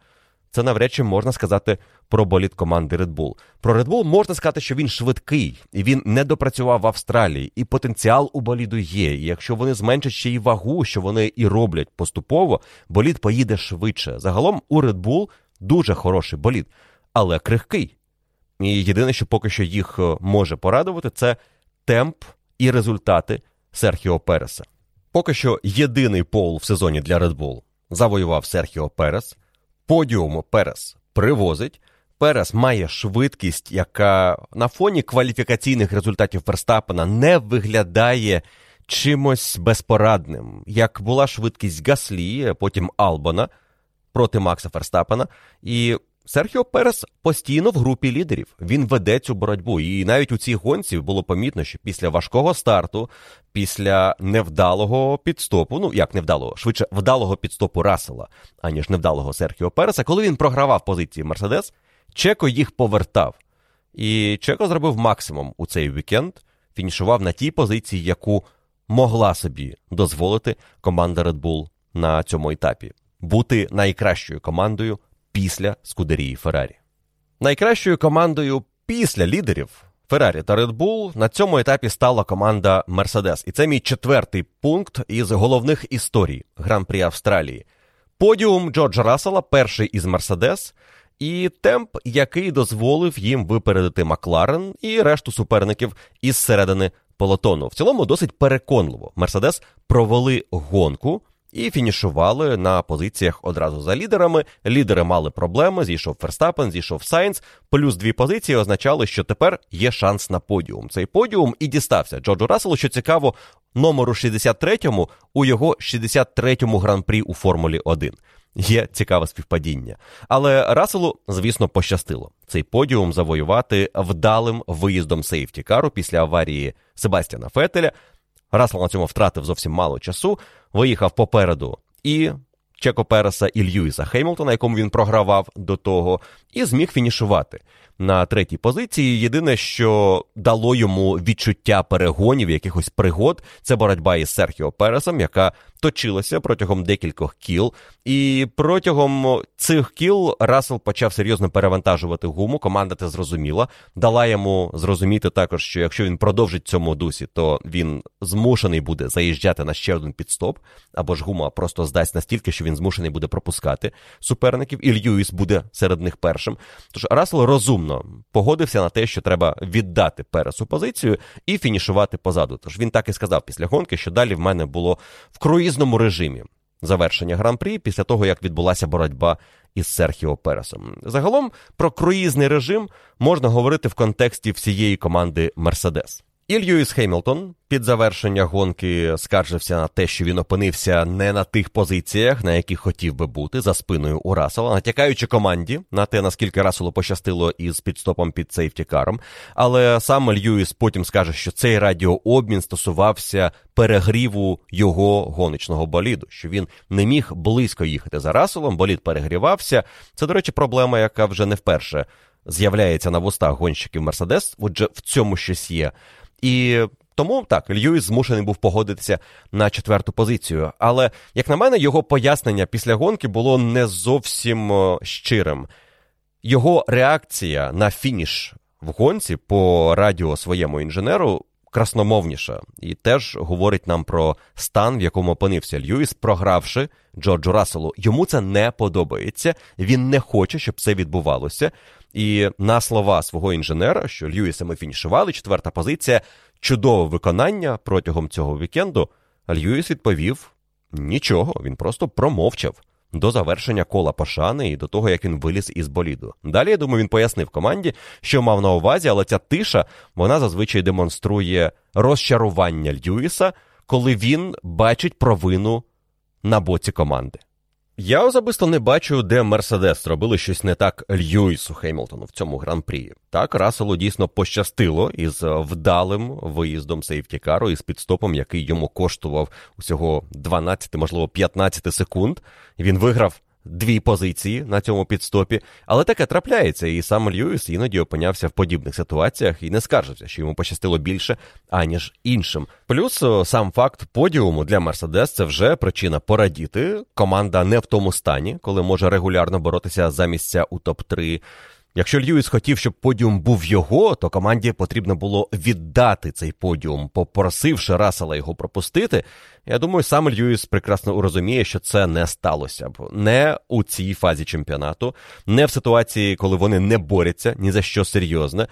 A: Це навряд чи можна сказати про болід команди Red Bull. Про Red Bull можна сказати, що він швидкий, і він не допрацював в Австралії, і потенціал у боліду є. І якщо вони зменшать ще й вагу, що вони і роблять поступово, болід поїде швидше. Загалом у Red Bull дуже хороший болід, але крихкий. І єдине, що поки що їх е, може порадувати, це темп і результати Серхіо Переса. Поки що єдиний пол в сезоні для Red Bull завоював Серхіо Перес. Подіум Перес привозить. Перес має швидкість, яка на фоні кваліфікаційних результатів Ферстапена не виглядає чимось безпорадним. Як була швидкість Гаслі, потім Албана проти Макса Ферстапена. І Серхіо Перес постійно в групі лідерів. Він веде цю боротьбу. І навіть у цій гонці було помітно, що після важкого старту, після невдалого підстопу, ну як невдалого, швидше вдалого підстопу Расела, аніж невдалого Серхіо Переса, коли він програвав позиції Мерседес, Чеко їх повертав. І Чеко зробив максимум у цей вікенд, фінішував на тій позиції, яку могла собі дозволити команда Red Bull на цьому етапі бути найкращою командою після Скудерії Феррарі. Найкращою командою після лідерів Феррарі та Red Bull на цьому етапі стала команда Mercedes. І це мій четвертий пункт із головних історій Гран-прі Австралії. Подіум Джорджа Рассела, перший із Мерседес, і темп, який дозволив їм випередити Макларен і решту суперників із середини пелотону. В цілому досить переконливо. Мерседес провели гонку і фінішували на позиціях одразу за лідерами. Лідери мали проблеми. Зійшов Ферстапен, зійшов Сайнс. Плюс дві позиції означали, що тепер є шанс на подіум. Цей подіум і дістався Джорджу Расселу, що цікаво, номеру 63-му у його 63-му гран-прі у Формулі 1. Є цікаве співпадіння. Але Расселу, звісно, пощастило цей подіум завоювати вдалим виїздом сейфтікару після аварії Себастьяна Фетеля. Рассел на цьому втратив зовсім мало часу, виїхав попереду і Чеко Переса і Льюіса Хеймлтона, якому він програвав до того, і зміг фінішувати на третій позиції. Єдине, що дало йому відчуття перегонів, якихось пригод, це боротьба із Серхіо Пересом, яка точилася протягом декількох кіл. І протягом цих кіл Рассел почав серйозно перевантажувати гуму. Команда це зрозуміла, дала йому зрозуміти також, що якщо він продовжить цьому дусі, то він змушений буде заїжджати на ще один підстоп, або ж гума просто здасть настільки, що він змушений буде пропускати суперників, і Льюіс буде серед них першим. Тож Рассел розумно погодився на те, що треба віддати Пересу позицію і фінішувати позаду. Тож він так і сказав після гонки, що далі в мене було в круїзному режимі завершення гран-прі після того, як відбулася боротьба із Серхіо Пересом. Загалом про круїзний режим можна говорити в контексті всієї команди Мерседес. І Льюіс Хеймлтон під завершення гонки скаржився на те, що він опинився не на тих позиціях, на яких хотів би бути за спиною у Рассела, натякаючи команді на те, наскільки Расселу пощастило із підстопом під сейфтікаром. Але сам Льюіс потім скаже, що цей радіообмін стосувався перегріву його гоночного боліду, що він не міг близько їхати за Расселом, болід перегрівався. Це, до речі, проблема, яка вже не вперше з'являється на вустах гонщиків Мерседес. Отже, в цьому щось є. І тому так, Льюіс змушений був погодитися на четверту позицію. Але, як на мене, його пояснення після гонки було не зовсім щирим. Його реакція на фініш в гонці по радіо своєму інженеру красномовніша і теж говорить нам про стан, в якому опинився Льюіс, програвши Джорджу Расселу. Йому це не подобається. Він не хоче, щоб це відбувалося. І на слова свого інженера, що Льюіса ми фінішували, четверта позиція, чудове виконання протягом цього вікенду. Льюіс відповів нічого, він просто промовчав до завершення кола пошани і до того, як він виліз із боліду. Далі, я думаю, він пояснив команді, що мав на увазі, але ця тиша вона зазвичай демонструє розчарування Льюіса, коли він бачить провину на боці команди. Я особисто не бачу, де Мерседес зробили щось не так Льюісу Хеймлтону в цьому гран-прі. Так, Расселу дійсно пощастило із вдалим виїздом сейфтікару із підстопом, який йому коштував усього 12, можливо, 15 секунд. Він виграв дві позиції на цьому підстопі, але таке трапляється, і сам Льюіс іноді опинявся в подібних ситуаціях і не скаржився, що йому пощастило більше, аніж іншим. Плюс сам факт подіуму для Мерседес це вже причина порадіти. Команда не в тому стані, коли може регулярно боротися за місця у топ 3 Якщо Льюіс хотів, щоб подіум був його, то команді потрібно було віддати цей подіум, попросивши Расела його пропустити. Я думаю, сам Льюіс прекрасно розуміє, що це не сталося б не у цій фазі чемпіонату, не в ситуації, коли вони не борються ні за що серйозне,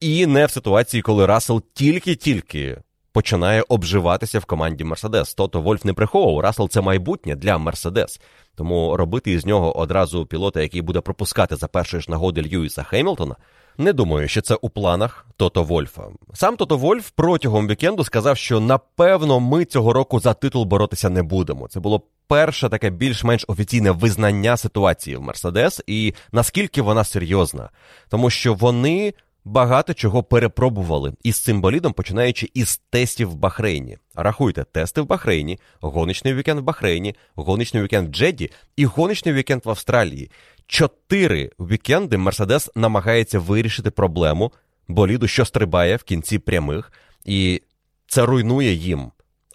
A: і не в ситуації, коли Расел тільки-тільки починає обживатися в команді Мерседес. Тото Вольф не приховував. Рассел це майбутнє для Мерседес. Тому робити із нього одразу пілота, який буде пропускати за першої ж нагоди Льюіса Хеймлтона, не думаю, що це у планах Тото Вольфа. Сам Тото Вольф протягом вікенду сказав, що напевно ми цього року за титул боротися не будемо. Це було перше таке більш-менш офіційне визнання ситуації в Мерседес і наскільки вона серйозна, тому що вони багато чого перепробували із цим болідом, починаючи із тестів в Бахрейні. Рахуйте, тести в Бахрейні, гоночний вікенд в Бахрейні, гоночний вікенд в Джеді і гоночний вікенд в Австралії. Чотири вікенди Мерседес намагається вирішити проблему боліду, що стрибає в кінці прямих, і це руйнує їм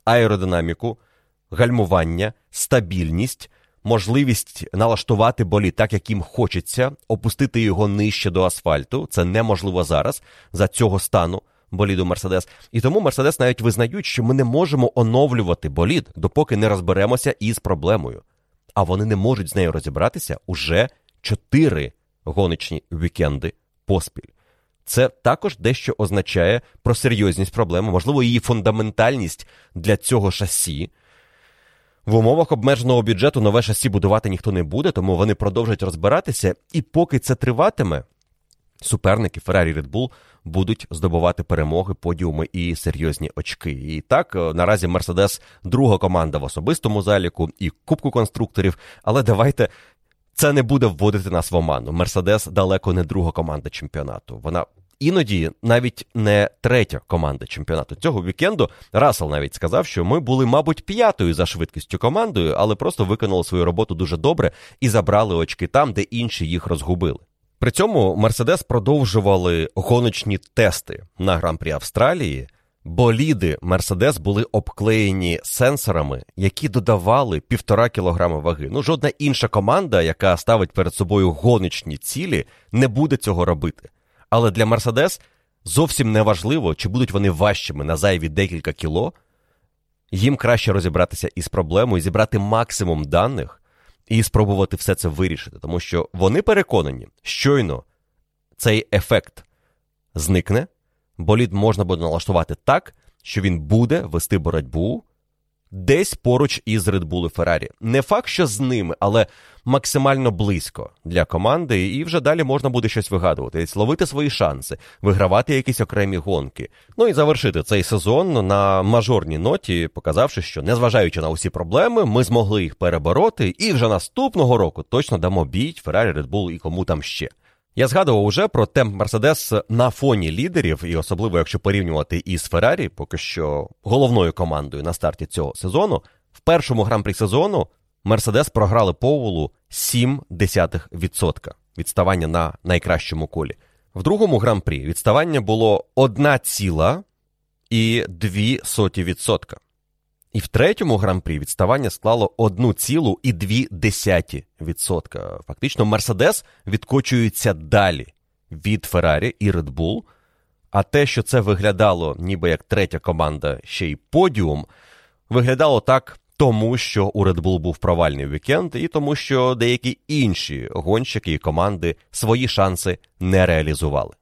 A: аеродинаміку, гальмування, стабільність можливість налаштувати болі так, як їм хочеться, опустити його нижче до асфальту. Це неможливо зараз за цього стану боліду Мерседес. І тому Мерседес навіть визнають, що ми не можемо оновлювати болід, допоки не розберемося із проблемою. А вони не можуть з нею розібратися уже чотири гоночні вікенди поспіль. Це також дещо означає про серйозність проблеми, можливо, її фундаментальність для цього шасі. В умовах обмеженого бюджету нове шасі будувати ніхто не буде, тому вони продовжать розбиратися. І поки це триватиме, суперники Ferrari Red Bull будуть здобувати перемоги, подіуми і серйозні очки. І так е, наразі Мерседес друга команда в особистому заліку і кубку конструкторів. Але давайте. Це не буде вводити нас в оману. Мерседес далеко не друга команда чемпіонату. Вона іноді навіть не третя команда чемпіонату цього вікенду. Рассел навіть сказав, що ми були, мабуть, п'ятою за швидкістю командою, але просто виконали свою роботу дуже добре і забрали очки там, де інші їх розгубили. При цьому Мерседес продовжували гоночні тести на гран-прі Австралії. Боліди Мерседес були обклеєні сенсорами, які додавали півтора кілограми ваги. Ну, жодна інша команда, яка ставить перед собою гоночні цілі, не буде цього робити. Але для Мерседес зовсім не важливо, чи будуть вони важчими на зайві декілька кіло. Їм краще розібратися із проблемою, зібрати максимум даних і спробувати все це вирішити, тому що вони переконані, щойно цей ефект зникне, болід можна буде налаштувати так, що він буде вести боротьбу десь поруч із Red Bull і Ferrari. Не факт, що з ними, але максимально близько для команди, і вже далі можна буде щось вигадувати, ловити свої шанси, вигравати якісь окремі гонки. Ну і завершити цей сезон на мажорній ноті, показавши, що незважаючи на усі проблеми, ми змогли їх перебороти, і вже наступного року точно дамо бій Ferrari, Red Bull і кому там ще. Я згадував уже про темп Мерседес на фоні лідерів, і особливо якщо порівнювати із Феррарі, поки що головною командою на старті цього сезону, в першому гран-прі сезону Мерседес програли Поволу 0,7% відставання на найкращому колі. В другому гран-прі відставання було 1,2%. І в третьому гран-прі відставання склало 1,2%. Фактично, Мерседес відкочується далі від Феррарі і Bull. А те, що це виглядало ніби як третя команда, ще й подіум, виглядало так, тому що у Red Bull був провальний вікенд, і тому, що деякі інші гонщики і команди свої шанси не реалізували.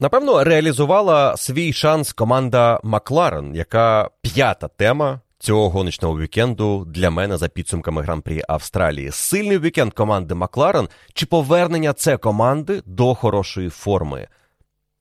A: Напевно, реалізувала свій шанс команда Макларен, яка п'ята тема цього гоночного вікенду для мене за підсумками гран-прі Австралії. Сильний вікенд команди Макларен чи повернення це команди до хорошої форми.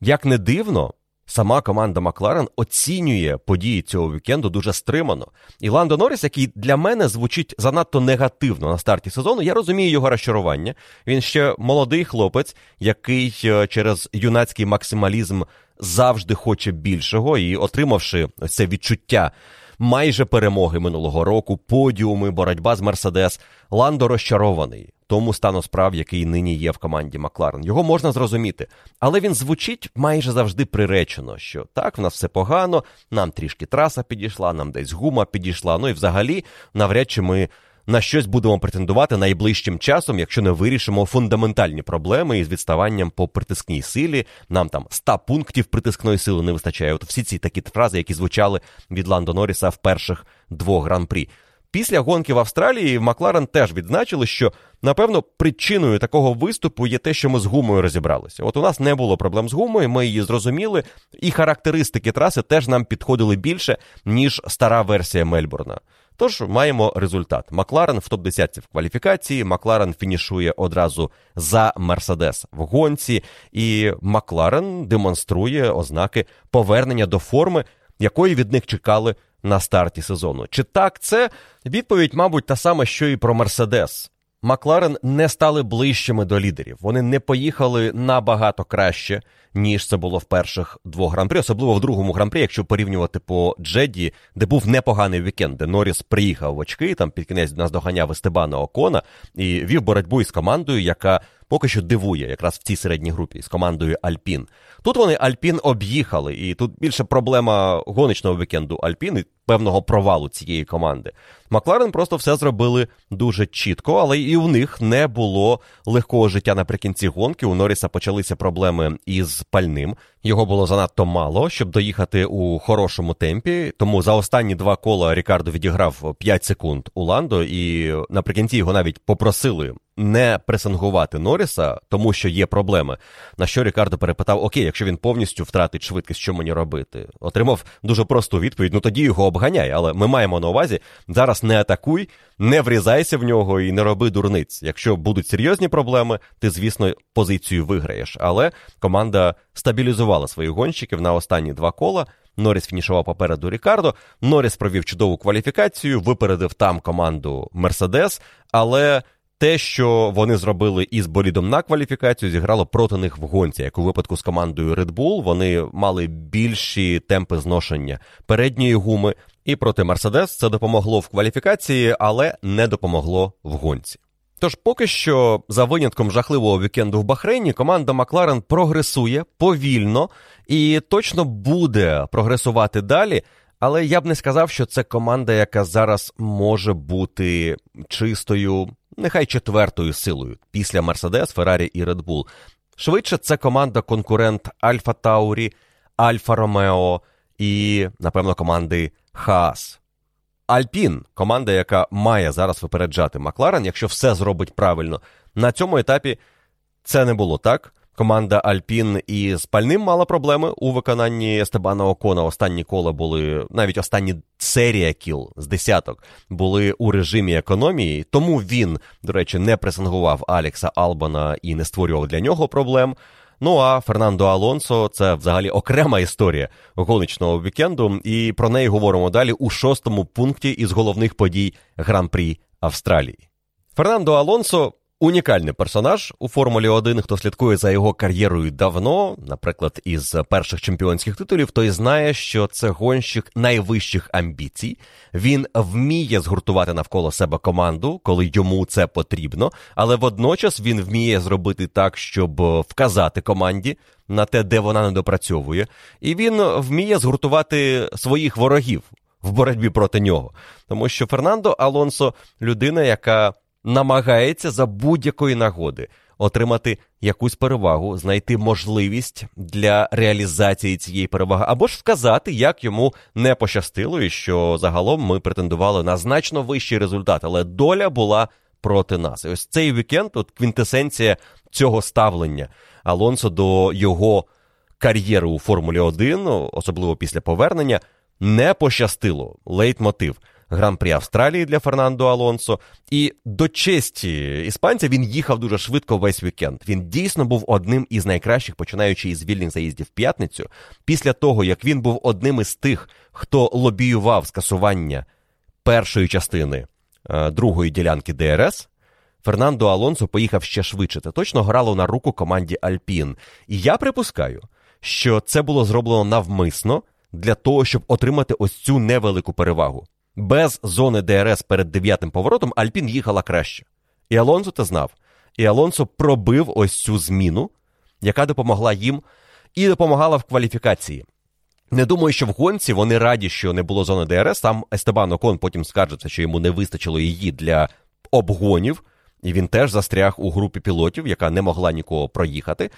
A: Як не дивно, сама команда Макларен оцінює події цього вікенду дуже стримано. І Ландо Норріс, який для мене звучить занадто негативно на старті сезону, я розумію його розчарування. Він ще молодий хлопець, який е, через юнацький максималізм завжди хоче більшого і, отримавши це відчуття майже перемоги минулого року, подіуми, боротьба з Мерседес. Ландо розчарований тому стану справ, який нині є в команді Макларен. Його можна зрозуміти, але він звучить майже завжди приречено, що так, в нас все погано, нам трішки траса підійшла, нам десь гума підійшла. Ну і взагалі, навряд чи ми на щось будемо претендувати найближчим часом, якщо не вирішимо фундаментальні проблеми із відставанням по притискній силі. Нам там 100 пунктів притискної сили не вистачає. От всі ці такі фрази, які звучали від Ландо Норріса в перших двох гран-прі. Після гонки в Австралії Макларен теж відзначили, що напевно причиною такого виступу є те, що ми з гумою розібралися. От у нас не було проблем з гумою, ми її зрозуміли, і характеристики траси теж нам підходили більше, ніж стара версія Мельбурна. Тож маємо результат. Макларен в топ-10 в кваліфікації. Макларен фінішує одразу за Мерседес в гонці, і Макларен демонструє ознаки повернення до форми, якої від них чекали на старті сезону. Чи так це відповідь, мабуть, та сама, що і про Мерседес. Макларен не стали ближчими до лідерів. Вони не поїхали набагато краще, ніж це було в перших двох гран-прі, особливо в другому гран-прі, якщо порівнювати по Джеді, де був непоганий вікенд, де Норріс приїхав в очки, там під кінець наздоганяв Естебана Окона і вів боротьбу із командою, яка поки що дивує, якраз в цій середній групі з командою Альпін. Тут вони Альпін об'їхали, і тут більше проблема гоночного вікенду Альпін і певного провалу цієї команди. Макларен просто все зробили дуже чітко, але і у них не було легкого життя наприкінці гонки. У Норріса почалися проблеми із пальним. Його було занадто мало, щоб доїхати у хорошому темпі. Тому за останні два кола Рікардо відіграв 5 секунд у Ландо, і наприкінці його навіть попросили не пресингувати Норріса, тому що є проблеми. На що Рікардо перепитав: Окей, якщо він повністю втратить швидкість, що мені робити? Отримав дуже просту відповідь: ну тоді його обганяй. Але ми маємо на увазі зараз не атакуй, не врізайся в нього і не роби дурниць. Якщо будуть серйозні проблеми, ти, звісно, позицію виграєш. Але команда стабілізувала своїх гонщиків на останні два кола. Норріс фінішував попереду Рікардо. Норріс провів чудову кваліфікацію, випередив там команду Мерседес, але те, що вони зробили із болідом на кваліфікацію, зіграло проти них в гонці. Як у випадку з командою Red Bull, вони мали більші темпи зношення передньої гуми, і проти Мерседес це допомогло в кваліфікації, але не допомогло в гонці. Тож поки що, за винятком жахливого вікенду в Бахрейні, команда Макларен прогресує повільно і точно буде прогресувати далі. Але я б не сказав, що це команда, яка зараз може бути чистою нехай четвертою силою після Мерседес, Феррарі і Bull. Швидше це команда-конкурент Альфа Таурі, Альфа Ромео і, напевно, команди Хаас. Альпін команда, яка має зараз випереджати Макларен, якщо все зробить правильно. На цьому етапі це не було так. Команда Альпін із пальним мала проблеми у виконанні Естебана Окона. Останні кола були, навіть останні серія кіл з десяток були у режимі економії, тому він, до речі, не пресингував Алекса Албана і не створював для нього проблем. Ну а Фернандо Алонсо це взагалі окрема історія гоночного вікенду, і про неї говоримо далі у шостому пункті із головних подій Гран-прі Австралії. Фернандо Алонсо Унікальний персонаж у Формулі 1, хто слідкує за його кар'єрою давно, наприклад, із перших чемпіонських титулів, той знає, що це гонщик найвищих амбіцій. Він вміє згуртувати навколо себе команду, коли йому це потрібно, але водночас він вміє зробити так, щоб вказати команді на те, де вона не допрацьовує, і він вміє згуртувати своїх ворогів в боротьбі проти нього. Тому що Фернандо Алонсо людина, яка намагається за будь-якої нагоди отримати якусь перевагу, знайти можливість для реалізації цієї переваги, або ж вказати, як йому не пощастило, і що загалом ми претендували на значно вищий результат, але доля була проти нас. І ось цей вікенд, от квінтесенція цього ставлення Алонсо до його кар'єри у Формулі 1, особливо після повернення, не пощастило лейтмотив – гран-прі Австралії для Фернандо Алонсо. І до честі іспанця він їхав дуже швидко весь вікенд. Він дійсно був одним із найкращих, починаючи із вільних заїздів в п'ятницю. Після того, як він був одним із тих, хто лобіював скасування першої частини е, другої ділянки ДРС. Фернандо Алонсо поїхав ще швидше. Це точно грало на руку команді Альпін. І я припускаю, що це було зроблено навмисно для того, щоб отримати ось цю невелику перевагу. Без зони ДРС перед дев'ятим поворотом Альпін їхала краще. І Алонсо це знав. І Алонсо пробив ось цю зміну, яка допомогла їм і допомагала в кваліфікації. Не думаю, що в гонці вони раді, що не було зони ДРС. Там Естебан Окон потім скаржиться, що йому не вистачило її для обгонів, і він теж застряг у групі пілотів, яка не могла нікого проїхати.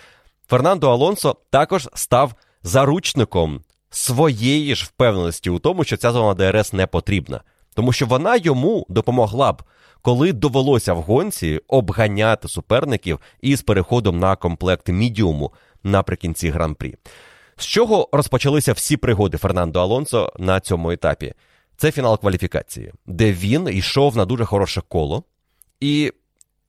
A: Фернандо Алонсо також став заручником своєї ж впевненості у тому, що ця зона ДРС не потрібна, тому що вона йому допомогла б, коли довелося в гонці обганяти суперників із переходом на комплект мідіуму наприкінці гран-прі. З чого розпочалися всі пригоди Фернандо Алонсо на цьому етапі? Це фінал кваліфікації, де він йшов на дуже хороше коло, і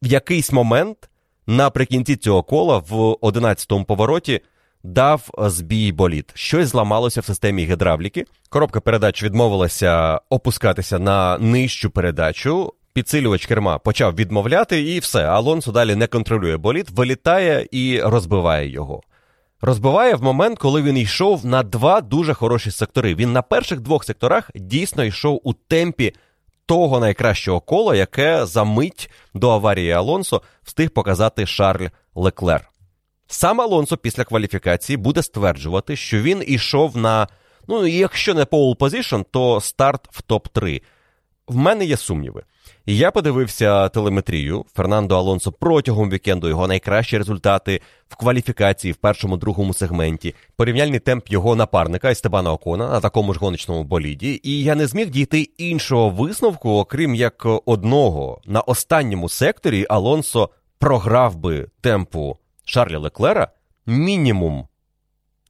A: в якийсь момент наприкінці цього кола в 11-му повороті дав збій боліт. Щось зламалося в системі гідравліки. Коробка передач відмовилася опускатися на нижчу передачу. Підсилювач керма почав відмовляти, і все. Алонсо далі не контролює боліт, вилітає і розбиває його. Розбиває в момент, коли він йшов на два дуже хороші сектори. Він на перших двох секторах дійсно йшов у темпі того найкращого кола, яке за мить до аварії Алонсо встиг показати Шарль Леклер. Сам Алонсо після кваліфікації буде стверджувати, що він ішов на, ну, якщо не pole position, то старт в топ-3. В мене є сумніви. Я подивився телеметрію Фернандо Алонсо протягом вікенду його найкращі результати в кваліфікації в першому другому сегменті, порівняльний темп його напарника Естебана Окона на такому ж гоночному боліді. І я не зміг дійти іншого висновку, окрім як одного на останньому секторі Алонсо програв би темпу Шарля Леклера мінімум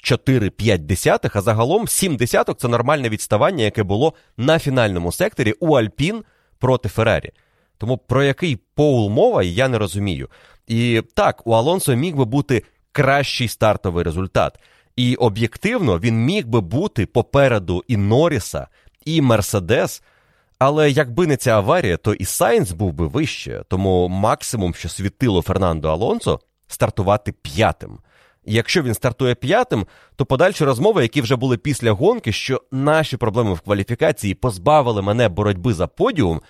A: 4-5 десятих, а загалом 7 десяток це нормальне відставання, яке було на фінальному секторі у Альпін проти Феррарі. Тому про який поул мова я не розумію. І так, у Алонсо міг би бути кращий стартовий результат. І об'єктивно він міг би бути попереду і Норріса, і Мерседес. Але якби не ця аварія, то і Сайнс був би вище. Тому максимум, що світило Фернандо Алонсо, стартувати п'ятим. Якщо він стартує п'ятим, то подальші розмови, які вже були після гонки, що наші проблеми в кваліфікації позбавили мене боротьби за подіум,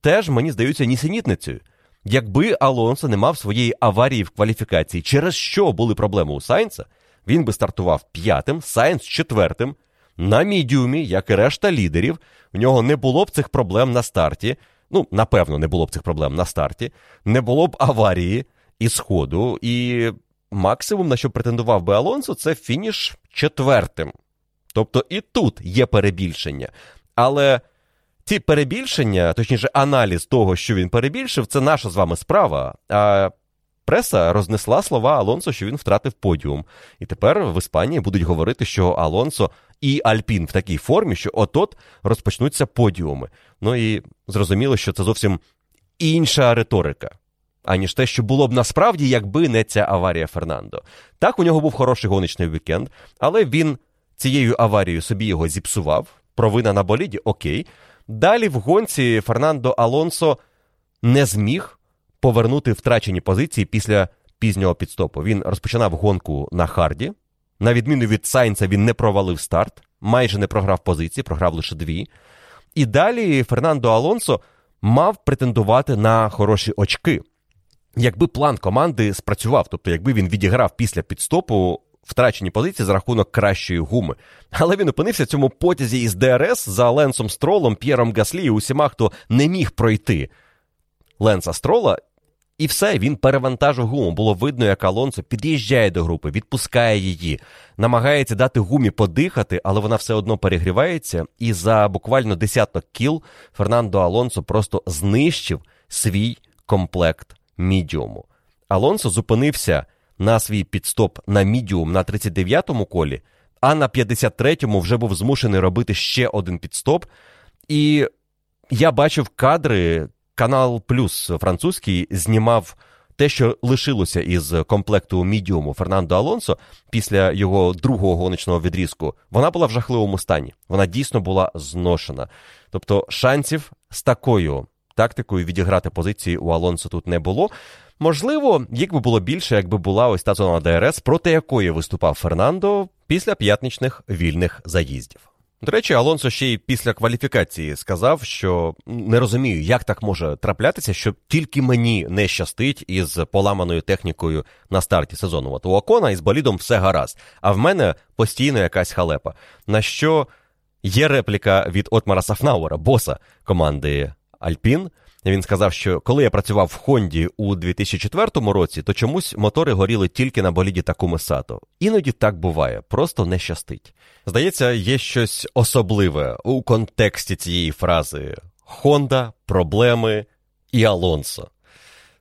A: теж мені здаються нісенітницею. Якби Алонсо не мав своєї аварії в кваліфікації, через що були проблеми у Сайнса, він би стартував п'ятим, Сайнс четвертим, на мідіумі, як і решта лідерів, в нього не було б цих проблем на старті. Ну, напевно, не було б цих проблем на старті, не було б аварії і сходу, і максимум, на що претендував би Алонсо, це фініш четвертим. Тобто і тут є перебільшення. Але ці перебільшення, точніше, аналіз того, що він перебільшив, це наша з вами справа. А преса рознесла слова Алонсо, що він втратив подіум. І тепер в Іспанії будуть говорити, що Алонсо і Альпін в такій формі, що от-от розпочнуться подіуми. Ну і зрозуміло, що це зовсім інша риторика аніж те, що було б насправді, якби не ця аварія Фернандо. Так, у нього був хороший гоночний вікенд, але він цією аварією собі його зіпсував. Провина на боліді окей. Далі в гонці Фернандо Алонсо не зміг повернути втрачені позиції після пізнього підстопу. Він розпочинав гонку на харді. На відміну від Сайнца, він не провалив старт, майже не програв позиції, програв лише дві. І далі Фернандо Алонсо мав претендувати на хороші очки. Якби план команди спрацював, тобто якби він відіграв після підстопу втрачені позиції за рахунок кращої гуми. Але він опинився в цьому потязі із ДРС за Ленсом Стролом, П'єром Гаслі і усіма, хто не міг пройти Ленса Строла. І все, він перевантажив гуму. Було видно, як Алонсо під'їжджає до групи, відпускає її, намагається дати гумі подихати, але вона все одно перегрівається. І за буквально десяток кіл Фернандо Алонсо просто знищив свій комплект мідіуму. Алонсо зупинився на свій підстоп на мідіум на 39-му колі, а на 53-му вже був змушений робити ще один підстоп. І я бачив кадри, канал Плюс французький знімав те, що лишилося із комплекту мідіуму Фернандо Алонсо після його другого гоночного відрізку. Вона була в жахливому стані. Вона дійсно була зношена. Тобто шансів з такою тактикою відіграти позиції у Алонсо тут не було. Можливо, їх би було більше, якби була ось та зона ДРС, проти якої виступав Фернандо після п'ятничних вільних заїздів. До речі, Алонсо ще й після кваліфікації сказав, що не розумію, як так може траплятися, що тільки мені не щастить із поламаною технікою на старті сезону. От у Окона із болідом все гаразд, а в мене постійно якась халепа. На що є репліка від Отмара Сафнауера, боса команди Альпін. Він сказав, що коли я працював в Хонді у 2004 році, то чомусь мотори горіли тільки на боліді Такуми Сато. Іноді так буває, просто не щастить. Здається, є щось особливе у контексті цієї фрази: Хонда, проблеми і Алонсо.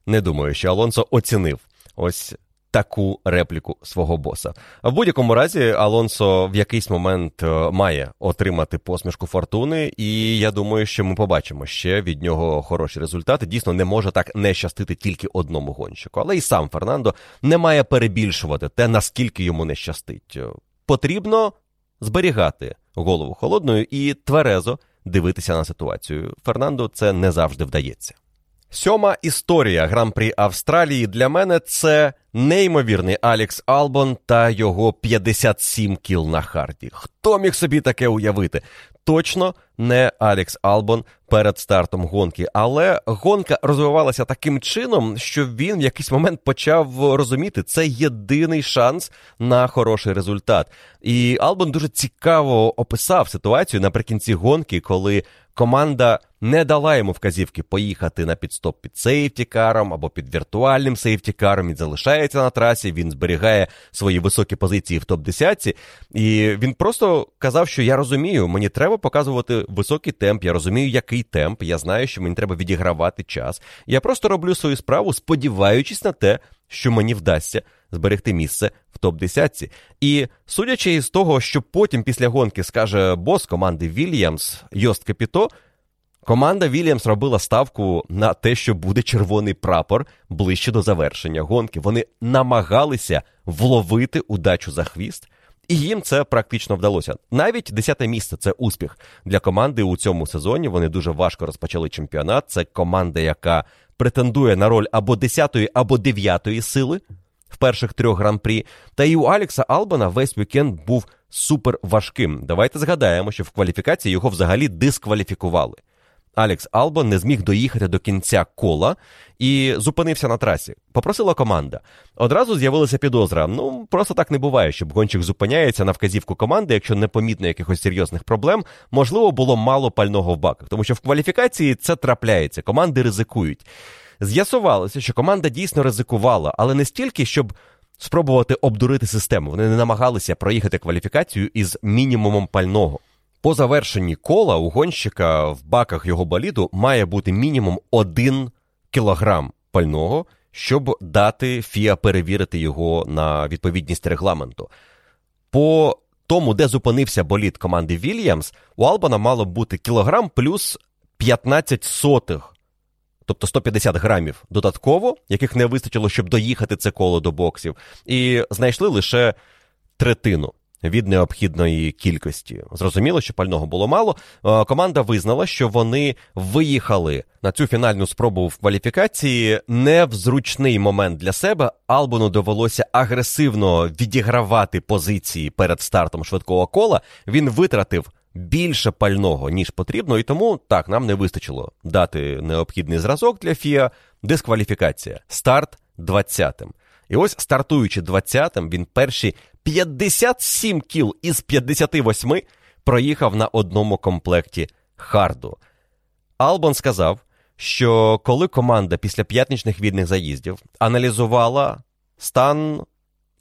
A: Не думаю, що Алонсо оцінив ось таку репліку свого боса. В будь-якому разі, Алонсо в якийсь момент е, має отримати посмішку фортуни, і я думаю, що ми побачимо ще від нього хороші результати. Дійсно, не може так не щастити тільки одному гонщику. Але і сам Фернандо не має перебільшувати те, наскільки йому не щастить. Потрібно зберігати голову холодною і тверезо дивитися на ситуацію. Фернандо це не завжди вдається. Сьома історія гран-прі Австралії для мене це неймовірний Алікс Албон та його 57 кіл на харді. Хто міг собі таке уявити? Точно не Алікс Албон перед стартом гонки, але гонка розвивалася таким чином, що він в якийсь момент почав розуміти, це єдиний шанс на хороший результат. І Албон дуже цікаво описав ситуацію наприкінці гонки, коли команда не дала йому вказівки поїхати на підстоп під сейфтікаром або під віртуальним сейфтікаром. Він залишається на трасі, він зберігає свої високі позиції в топ-10. І він просто казав, що я розумію, мені треба показувати високий темп, я розумію, який темп. Я знаю, що мені треба відігравати час. Я просто роблю свою справу, сподіваючись на те, що мені вдасться зберегти місце в топ-10. І судячи із того, що потім після гонки скаже бос команди Вільямс Йост Капіто, команда Вільямс робила ставку на те, що буде червоний прапор ближче до завершення гонки. Вони намагалися вловити удачу за хвіст. І їм це практично вдалося. Навіть десяте місце це успіх для команди у цьому сезоні. Вони дуже важко розпочали чемпіонат. Це команда, яка претендує на роль або 10-ї, або 9-ї сили в перших трьох гран-прі. Та і у Алекса Албана весь вікенд був супер важким. Давайте згадаємо, що в кваліфікації його взагалі дискваліфікували. Алекс Албон не зміг доїхати до кінця кола і зупинився на трасі. Попросила команда. Одразу з'явилася підозра. Ну просто так не буває, щоб гонщик зупиняється на вказівку команди, якщо не помітно якихось серйозних проблем. Можливо, було мало пального в баках, тому що в кваліфікації це трапляється. Команди ризикують. З'ясувалося, що команда дійсно ризикувала, але не стільки, щоб спробувати обдурити систему. Вони не намагалися проїхати кваліфікацію із мінімумом пального. По завершенні кола у гонщика в баках його боліду має бути мінімум 1 кілограм пального, щоб дати Фіа перевірити його на відповідність регламенту. По тому, де зупинився болід команди Вільямс, у Албана мало бути кілограм плюс 15 сотих, тобто 150 грамів додатково, яких не вистачило, щоб доїхати це коло до боксів, і знайшли лише третину від необхідної кількості. Зрозуміло, що пального було мало. Е, команда визнала, що вони виїхали на цю фінальну спробу в кваліфікації не в зручний момент для себе. Албону довелося агресивно відігравати позиції перед стартом швидкого кола. Він витратив. Більше пального, ніж потрібно, і тому так нам не вистачило дати необхідний зразок для Фіа. Дискваліфікація. Старт 20-м. І ось стартуючи 20-м, він перші 57 кіл із 58 проїхав на одному комплекті харду. Албон сказав, що коли команда після п'ятничних відних заїздів аналізувала стан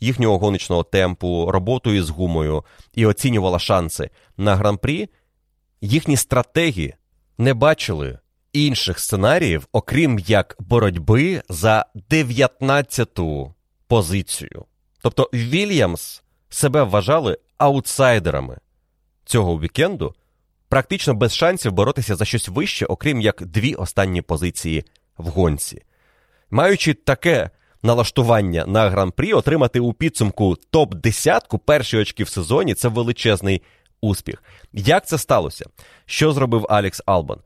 A: їхнього гоночного темпу, роботу із гумою і оцінювала шанси на гран-прі, їхні стратегії не бачили інших сценаріїв, окрім як боротьби за 19-ту позицію. Тобто Вільямс себе вважали аутсайдерами цього вікенду, практично без шансів боротися за щось вище, окрім як дві останні позиції в гонці. Маючи таке налаштування на гран-прі, отримати у підсумку топ-10 перші очки в сезоні це величезний успіх. Як це сталося? Що зробив Алекс Албан?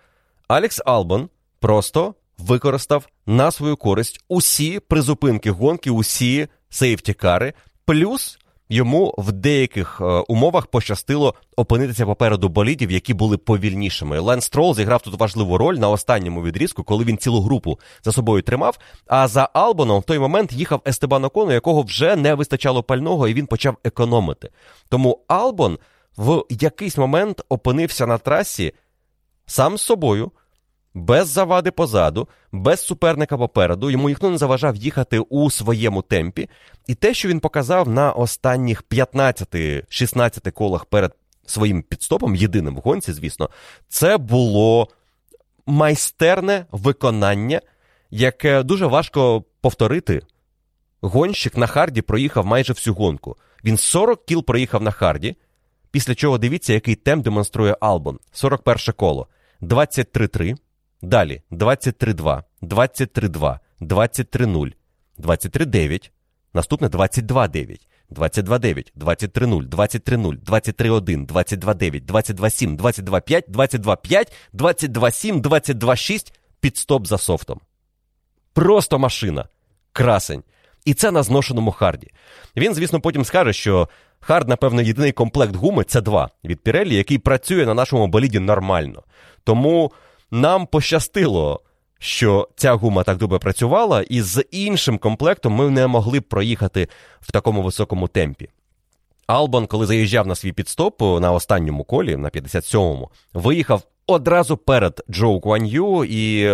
A: Алекс Албан просто використав на свою користь усі призупинки гонки, усі сейфтікари, плюс йому в деяких е, умовах пощастило опинитися попереду болідів, які були повільнішими. Лен Строл зіграв тут важливу роль на останньому відрізку, коли він цілу групу за собою тримав. А за Албоном в той момент їхав Естебан Окону, якого вже не вистачало пального, і він почав економити. Тому Албон в якийсь момент опинився на трасі сам з собою без завади позаду, без суперника попереду, йому ніхто не заважав їхати у своєму темпі. І те, що він показав на останніх 15-16 колах перед своїм підстопом, єдиним в гонці, звісно, це було майстерне виконання, яке дуже важко повторити. Гонщик на харді проїхав майже всю гонку. Він 40 кіл проїхав на харді, після чого дивіться, який темп демонструє Албон. 41 коло. 23-3. Далі. 23-2, 23-2, 23-0, 23-9, наступне 22-9, 22-9, 23-0, 23-0, 23-1, 22-9, 22-7, 22-5, 22-5, 22-7, 22-6, пітстоп за софтом. Просто машина. Красень. І це на зношеному харді. Він, звісно, потім скаже, що хард, напевно, єдиний комплект гуми C2 від Pirelli, який працює на нашому боліді нормально. Тому нам пощастило, що ця гума так добре працювала, і з іншим комплектом ми не могли б проїхати в такому високому темпі. Албан, коли заїжджав на свій пітстоп на останньому колі, на 57-му, виїхав одразу перед Джоу Гуаньюй, і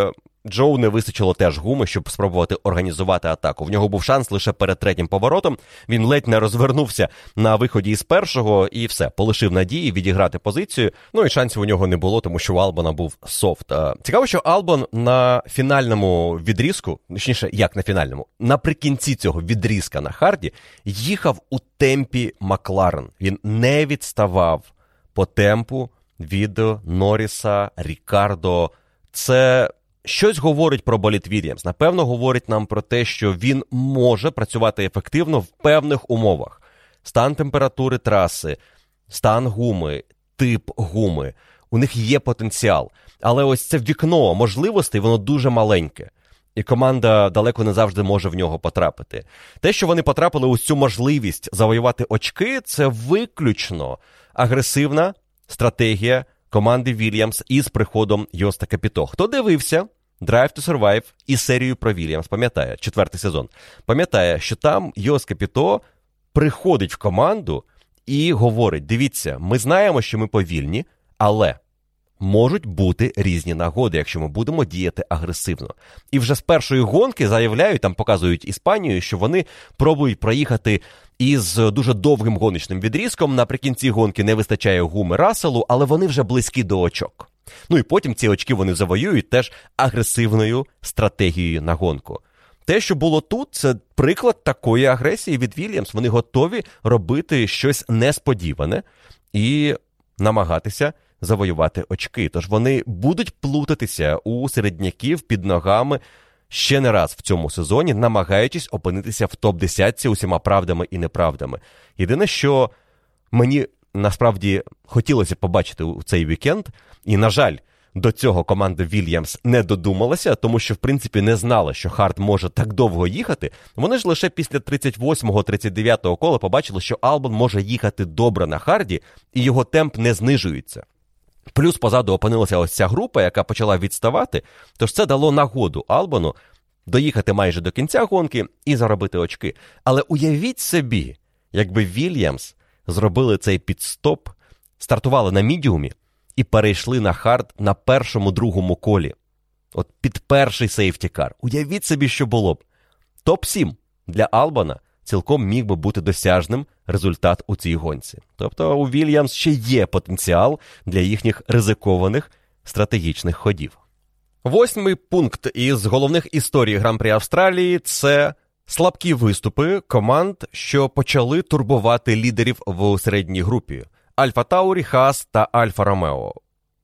A: Джоу не вистачило теж гуми, щоб спробувати організувати атаку. В нього був шанс лише перед третім поворотом. Він ледь не розвернувся на виході із першого і все, полишив надії відіграти позицію. Ну і шансів у нього не було, тому що у Албана був софт. Цікаво, що Албан на фінальному відрізку, точніше, як на фінальному, наприкінці цього відрізка на харді їхав у темпі Макларен. Він не відставав по темпу від Норріса, Рікардо. Це щось говорить про боліт Вільямс. Напевно, говорить нам про те, що він може працювати ефективно в певних умовах: стан температури траси, стан гуми, тип гуми. У них є потенціал. Але ось це вікно можливостей, воно дуже маленьке. І команда далеко не завжди може в нього потрапити. Те, що вони потрапили у цю можливість завоювати очки, це виключно агресивна стратегія команди Вільямс із приходом Йоста Капіто. Хто дивився Drive to Survive і серію про Вільямс, пам'ятає, четвертий сезон, пам'ятає, що там Йос Капіто приходить в команду і говорить: дивіться, ми знаємо, що ми повільні, але. Можуть бути різні нагоди, якщо ми будемо діяти агресивно. І вже з першої гонки заявляють, там показують Іспанію, що вони пробують проїхати із дуже довгим гоночним відрізком. Наприкінці гонки не вистачає гуми Расселу, але вони вже близькі до очок. Ну і потім ці очки вони завоюють теж агресивною стратегією на гонку. Те, що було тут, це приклад такої агресії від Вільямс. Вони готові робити щось несподіване і намагатися завоювати очки. Тож вони будуть плутатися у середняків під ногами ще не раз в цьому сезоні, намагаючись опинитися в топ 10 усіма правдами і неправдами. Єдине, що мені насправді хотілося побачити у цей вікенд, і, на жаль, до цього команда Вільямс не додумалася, тому що, в принципі, не знала, що Харт може так довго їхати. Вони ж лише після 38-39 кола побачили, що Албан може їхати добре на Харді, і його темп не знижується. Плюс позаду опинилася ось ця група, яка почала відставати, тож це дало нагоду Албану доїхати майже до кінця гонки і заробити очки. Але уявіть собі, якби Вільямс зробили цей піт-стоп, стартували на мідіумі і перейшли на хард на першому другому колі. От під перший сейфті-кар. Уявіть собі, що було б. Топ-7 для Албана цілком міг би бути досяжним результат у цій гонці. Тобто у Вільямс ще є потенціал для їхніх ризикованих стратегічних ходів. Восьмий пункт із головних історій Гран-при Австралії це слабкі виступи команд, що почали турбувати лідерів в середній групі Альфа Таурі, Хас та Альфа Ромео.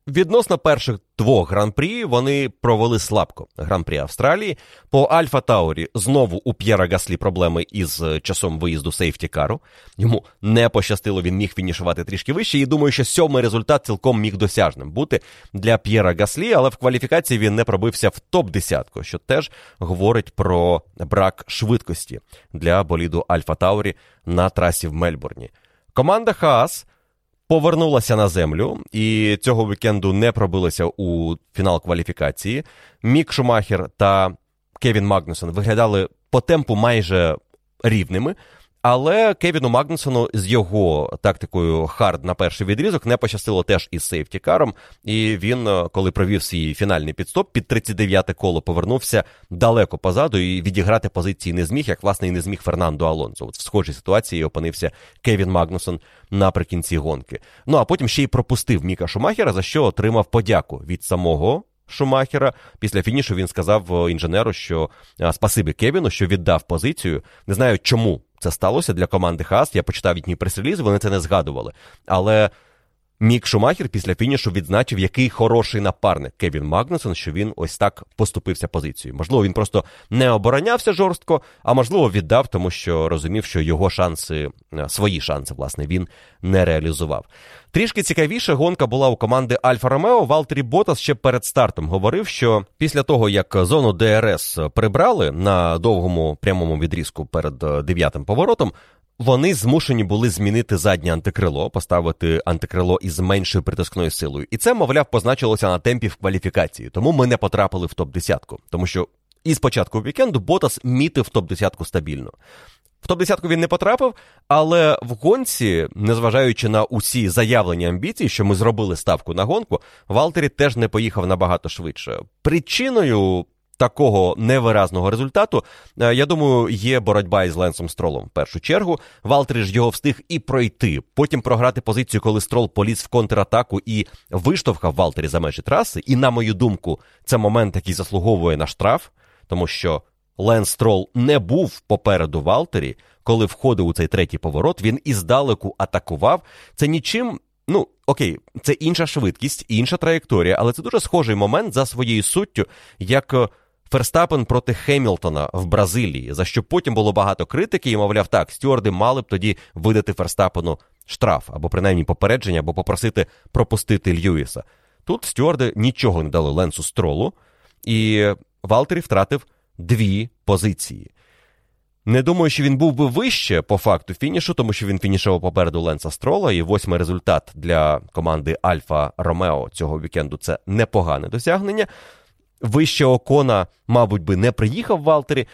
A: Відносно перших двох гран-прі вони провели слабко гран-прі Австралії. По Альфа Таурі знову у П'єра Гаслі проблеми із часом виїзду сейфті-кару. Йому не пощастило, він міг фінішувати трішки вище. І думаю, що сьомий результат цілком міг досяжним бути для П'єра Гаслі, але в кваліфікації він не пробився в топ-10, що теж говорить про брак швидкості для боліду Альфа Таурі на трасі в Мельбурні. Команда Хаас повернулася на землю і цього вікенду не пробилася у фінал кваліфікації. Мік Шумахер та Кевін Магнусон виглядали по темпу майже рівними. Але Кевіну Магнусону з його тактикою хард на перший відрізок не пощастило теж із сейфті-каром. І він, е, коли провів свій фінальний піт-стоп, під 39-те коло повернувся далеко позаду і відіграти позиції не зміг, як власне і не зміг Фернандо Алонсо. От в схожій ситуації опинився Кевін Магнусон наприкінці гонки. Ну а потім ще й пропустив Міка Шумахера, за що отримав подяку від самого. Шумахера після фінішу він сказав е, інженеру, що спасибі Кевіну, що віддав позицію. Не знаю, чому це сталося для команди Хаас. Я почитав їхній прес-реліз, вони це не згадували. Але Мік Шумахер після фінішу відзначив, який хороший напарник Кевін Магнусон, що він ось так поступився позицією. Можливо, він просто не оборонявся жорстко, а можливо, віддав, тому що розумів, що його шанси, е, свої шанси, власне, він не реалізував. Трішки цікавіше гонка була у команди Альфа Ромео. Валтері Ботас ще перед стартом говорив, що після того, як зону ДРС прибрали на довгому прямому відрізку перед е, дев'ятим поворотом, вони змушені були змінити заднє антикрило, поставити антикрило із меншою притискною силою. І це, мовляв, позначилося на темпі в кваліфікації. Тому ми не потрапили в топ-10. Тому що із початку вікенду Ботас мітив топ-10 стабільно. В топ-10 він не потрапив, але в гонці, незважаючи на усі заявлені амбіції, що ми зробили ставку на гонку, Валтері теж не поїхав набагато швидше. Причиною такого невиразного результату, е, я думаю, є боротьба із Ленсом Стролом. В першу чергу Валтері ж його встиг і пройти. Потім програти позицію, коли Строл поліз в контратаку і виштовхав Валтері за межі траси. І, на мою думку, це момент, який заслуговує на штраф, тому що Ленс Строл не був попереду Валтері, коли входив у цей третій поворот. Він іздалеку атакував. Це нічим. Ну, окей, це інша швидкість, інша траєкторія, але це дуже схожий момент за своєю суттю, як е, Ферстапен проти Хемілтона в Бразилії, за що потім було багато критики, і мовляв, так, стюарди мали б тоді видати Ферстапену штраф або принаймні попередження, або попросити пропустити Льюіса. Тут стюарди нічого не дали Ленсу стролу, і Валтері втратив дві позиції. Не думаю, що він був би вище по факту фінішу, тому що він фінішував попереду Ленса Строла, і восьмий результат для команди Альфа Ромео цього вікенду це непогане досягнення. Вище Окона, мабуть, би не приїхав Валтері,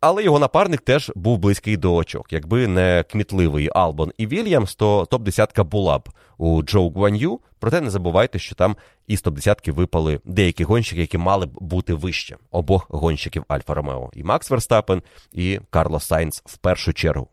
A: але його напарник теж був близький до очок. Якби не кмітливий Албон і Вільямс, то топ-10 була б у Джоу Гуан'ю. Проте не забувайте, що там із топ-10 випали деякі гонщики, які мали б бути вище обох гонщиків Альфа Ромео. І Макс Верстапен, і Карлос Сайнц в першу чергу.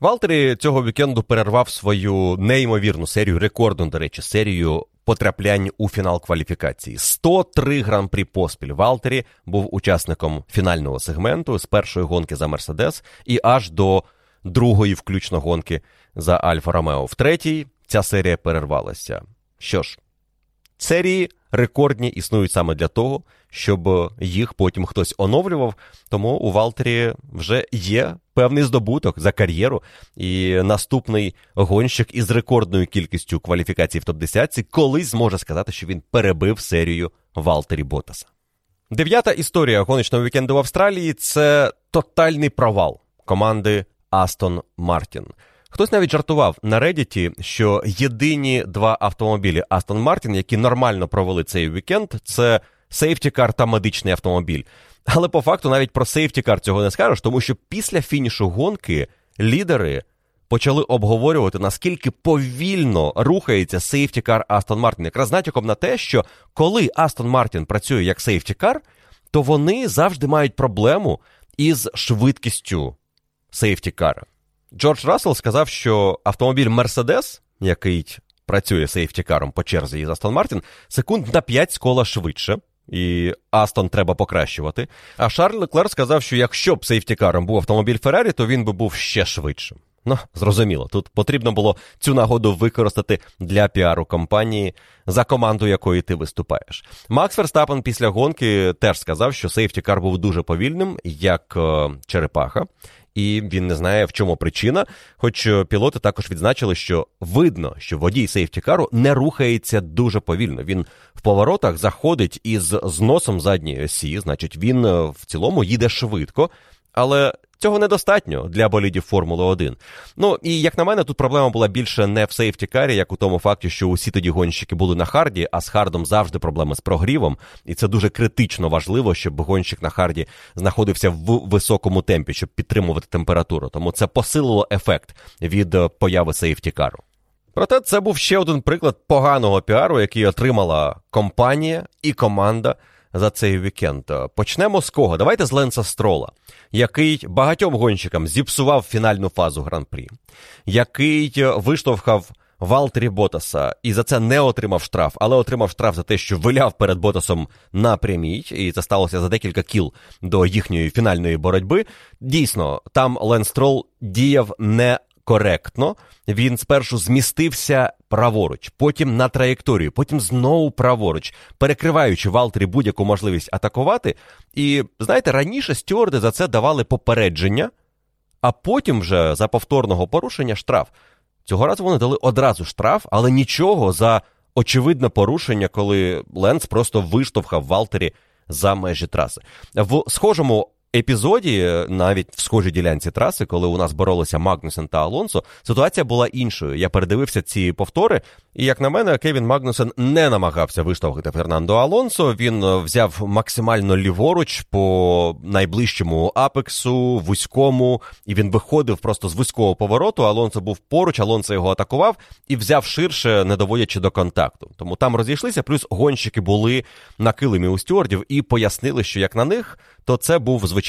A: Валтері цього вікенду перервав свою неймовірну серію, рекордну, до речі, серію потраплянь у фінал кваліфікації. 103 гран-прі поспіль. Валтері був учасником фінального сегменту з першої гонки за Мерседес і аж до другої, включно гонки за Альфа Ромео. В третій ця серія перервалася. Що ж, серії рекордні існують саме для того, щоб їх потім хтось оновлював. Тому у Валтері вже є певний здобуток за кар'єру. І наступний гонщик із рекордною кількістю кваліфікацій в топ-10 колись зможе сказати, що він перебив серію Валтері Ботаса. Дев'ята історія гоночного вікенду в Австралії це тотальний провал команди Астон Мартін. Хтось навіть жартував на Reddit, що єдині два автомобілі Астон Мартін, які нормально провели цей вікенд, це сейфтікар та медичний автомобіль. Але по факту навіть про сейфтікар цього не скажеш, тому що після фінішу гонки лідери почали обговорювати, наскільки повільно рухається сейфтікар Астон Мартін. Якраз натяком на те, що коли Астон Мартін працює як сейфтікар, то вони завжди мають проблему із швидкістю сейфтікара. Джордж Рассел сказав, що автомобіль Мерседес, який працює сейфтікаром по черзі із Астон Мартін, секунд на 5 з кола швидше. І Астон треба покращувати. А Шарль Леклер сказав, що якщо б сейфтікаром був автомобіль Феррарі, то він би був ще швидшим. Ну, зрозуміло, тут потрібно було цю нагоду використати для піару компанії, за команду якої ти виступаєш. Макс Верстапен після гонки теж сказав, що сейфтікар був дуже повільним, як е, черепаха, і він не знає, в чому причина. Хоч е, пілоти також відзначили, що видно, що водій сейфтікару не рухається дуже повільно. Він в поворотах заходить із зносом задньої осі, значить, він е, в цілому їде швидко. Але Цього недостатньо для болідів Формули 1. Ну і як на мене, тут проблема була більше не в сейфті-карі, як у тому факті, що усі тоді гонщики були на харді, а з хардом завжди проблеми з прогрівом. І це дуже критично важливо, щоб гонщик на харді знаходився в високому темпі, щоб підтримувати температуру. Тому це посилило ефект від е, появи сейфті-кару. Проте це був ще один приклад поганого піару, який отримала компанія і команда за цей вікенд. Почнемо з кого? Давайте з Ленса Строла, який багатьом гонщикам зіпсував фінальну фазу гран-прі, який виштовхав Валтері Ботаса і за це не отримав штраф, але отримав штраф за те, що виляв перед Ботасом на прямій, і це сталося за декілька кіл до їхньої фінальної боротьби. Дійсно, там Ленс Строл діяв не коректно. Він спершу змістився праворуч, потім на траєкторію, потім знову праворуч, перекриваючи Валтері будь-яку можливість атакувати. І знаєте, раніше стюарди за це давали попередження, а потім вже за повторного порушення штраф. Цього разу вони дали одразу штраф, але нічого за очевидне порушення, коли Ленц просто виштовхав Валтері за межі траси. В схожому епізоді, навіть в схожій ділянці траси, коли у нас боролися Магнусен та Алонсо, ситуація була іншою. Я передивився ці повтори, і як на мене, Кевін Магнусен не намагався виштовхати Фернандо Алонсо. Він е, взяв максимально ліворуч по найближчому апексу, вузькому, і він виходив просто з вузького повороту. Алонсо був поруч, Алонсо його атакував і взяв ширше, не доводячи до контакту. Тому там розійшлися, плюс гонщики були на килимі у стюардів і пояснили, що як на них, то це був звичайний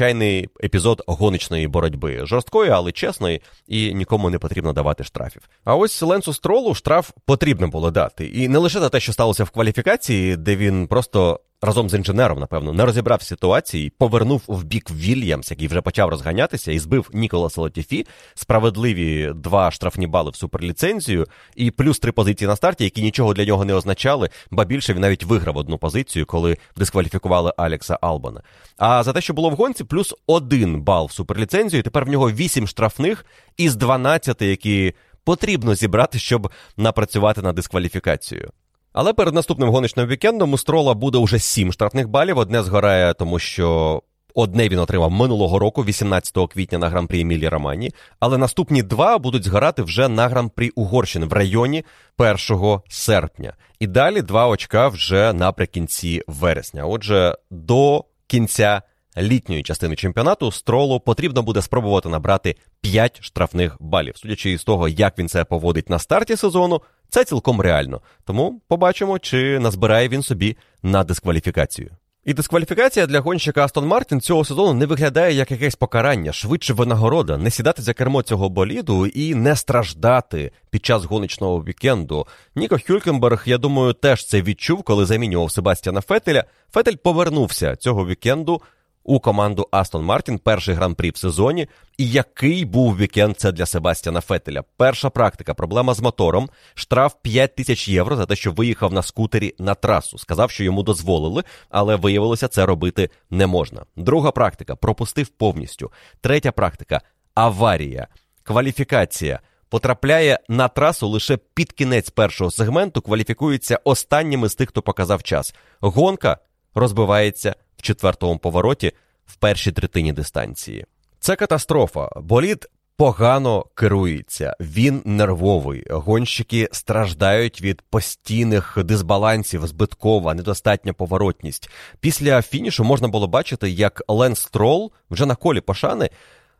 A: епізод гоночної боротьби, жорсткої, але чесної, і нікому не потрібно давати штрафів. А ось Ленсу Стролу штраф потрібно було дати. І не лише за те, що сталося в кваліфікації, де він просто разом з інженером, напевно, не розібрав ситуації, повернув в бік Вільямс, який вже почав розганятися, і збив Ніколаса Латіфі, справедливі два штрафні бали в суперліцензію, і плюс три позиції на старті, які нічого для нього не означали, ба більше він навіть виграв одну позицію, коли дискваліфікували Алекса Албана. А за те, що було в гонці, плюс один бал в суперліцензію. Тепер в нього вісім штрафних із 12, які потрібно зібрати, щоб напрацювати на дискваліфікацію. Але перед наступним гоночним вікендом у Строла буде уже сім штрафних балів. Одне згорає, тому що одне він отримав минулого року, 18 квітня на гран-прі Емілі Романі. Але наступні два будуть згорати вже на гран-прі Угорщини в районі 1 серпня. І далі два очка вже наприкінці вересня. Отже, до кінця літньої частини чемпіонату стролу потрібно буде спробувати набрати 5 штрафних балів. Судячи із того, як він це поводить на старті сезону, це цілком реально. Тому побачимо, чи назбирає він собі на дискваліфікацію. І дискваліфікація для гонщика Астон Мартін цього сезону не виглядає як якесь покарання, швидше винагорода, не сідати за кермо цього боліду і не страждати під час гоночного вікенду. Ніко Хюлькенберг, я думаю, теж це відчув, коли замінював Себастьяна Фетеля. Фетель повернувся цього вікенду у команду Астон Мартін, перший гран-прі в сезоні. І який був вікенд це для Себастьяна Фетеля? Перша практика, проблема з мотором, штраф 5 тисяч євро за те, що виїхав на скутері на трасу. Сказав, що йому дозволили, але виявилося, це робити не можна. Друга практика пропустив повністю. Третя практика аварія, кваліфікація. Потрапляє на трасу лише під кінець першого сегменту, кваліфікується останніми з тих, хто показав час. Гонка розбивається в четвертому повороті в першій третині дистанції. Це катастрофа. Болід погано керується, він нервовий. Гонщики страждають від постійних дисбалансів, збиткова, недостатня поворотність. Після фінішу можна було бачити, як Лен Строл вже на колі пошани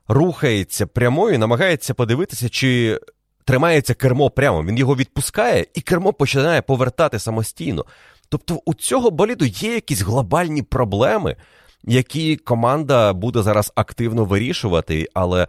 A: рухається прямою, намагається подивитися, чи. Тримається кермо прямо, він його відпускає, і кермо починає повертати самостійно. Тобто у цього боліду є якісь глобальні проблеми, які команда буде зараз активно вирішувати, але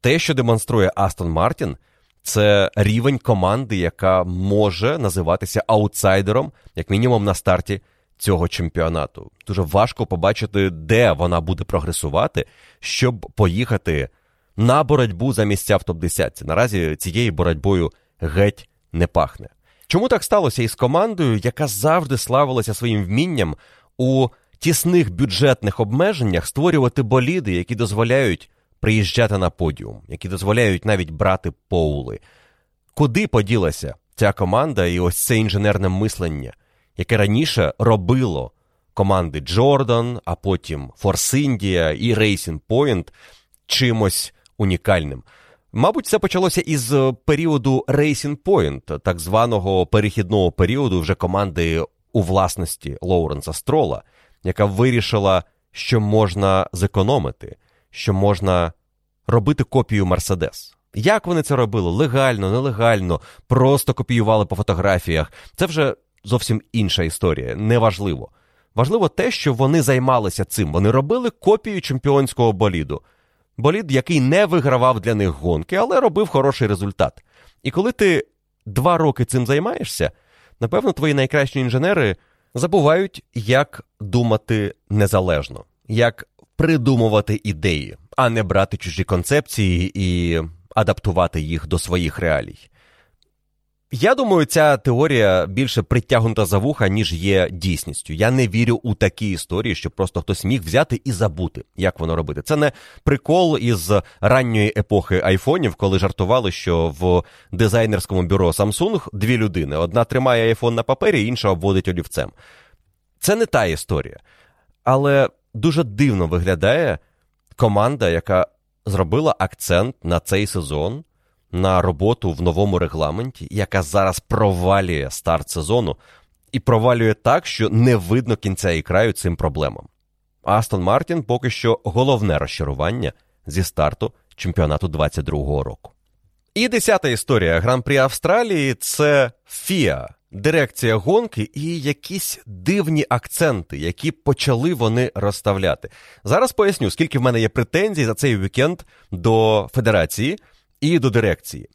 A: те, що демонструє Астон Мартін, це рівень команди, яка може називатися аутсайдером, як мінімум на старті цього чемпіонату. Дуже важко побачити, де вона буде прогресувати, щоб поїхати на боротьбу за місця в топ-10. Наразі цією боротьбою геть не пахне. Чому так сталося із командою, яка завжди славилася своїм вмінням у тісних бюджетних обмеженнях створювати боліди, які дозволяють приїжджати на подіум, які дозволяють навіть брати поули? Куди поділася ця команда і ось це інженерне мислення, яке раніше робило команди Джордан, а потім Форс Індія і Racing Point чимось унікальним? Мабуть, це почалося із е, періоду Racing Point, так званого перехідного періоду вже команди у власності Лоуренса Строла, яка вирішила, що можна зекономити, що можна робити копію Мерседес. Як вони це робили? Легально, нелегально, просто копіювали по фотографіях. Це вже зовсім інша історія, неважливо. Важливо те, що вони займалися цим. Вони робили копію чемпіонського боліду болід, який не вигравав для них гонки, але робив хороший результат. І коли ти два роки цим займаєшся, напевно, твої найкращі інженери забувають, як думати незалежно, як придумувати ідеї, а не брати чужі концепції і адаптувати їх до своїх реалій. Я думаю, ця теорія більше притягнута за вуха, ніж є дійсністю. Я не вірю у такі історії, щоб просто хтось міг взяти і забути, як воно робити. Це не прикол із ранньої епохи айфонів, коли жартували, що в дизайнерському бюро Samsung дві людини: одна тримає айфон на папері, інша обводить олівцем. Це не та історія. Але дуже дивно виглядає команда, яка зробила акцент на цей сезон на роботу в новому регламенті, яка зараз провалює старт сезону, і провалює так, що не видно кінця і краю цим проблемам. Астон Мартін поки що головне розчарування зі старту чемпіонату 22-го року. І десята історія гран-прі Австралії це Фіа, дирекція гонки і якісь дивні акценти, які почали вони розставляти. Зараз поясню, скільки в мене є претензій за цей вікенд до федерації і до дирекції.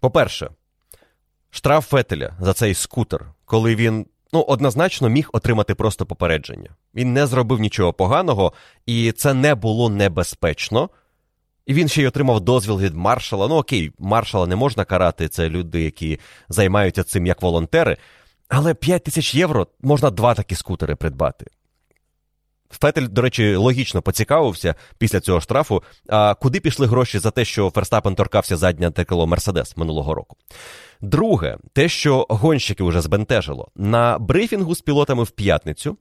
A: По-перше, штраф Фетеля за цей скутер, коли він ну, однозначно міг отримати просто попередження. Він не зробив нічого поганого, і це не було небезпечно. І він ще й отримав дозвіл від маршала. Ну окей, маршала не можна карати, це люди, які займаються цим як волонтери. Але 5 тисяч євро можна два такі скутери придбати. Фетель, до речі, логічно поцікавився після цього штрафу, а куди пішли гроші за те, що Ферстапен торкався заднє текало Мерседес минулого року. Друге, те, що гонщики вже збентежило, на брифінгу з пілотами в п'ятницю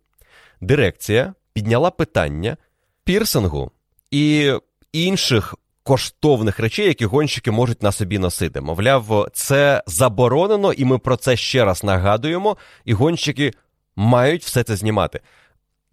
A: дирекція підняла питання пірсингу і інших коштовних речей, які гонщики можуть на собі носити. Мовляв, це заборонено, і ми про це ще раз нагадуємо, і гонщики мають все це знімати.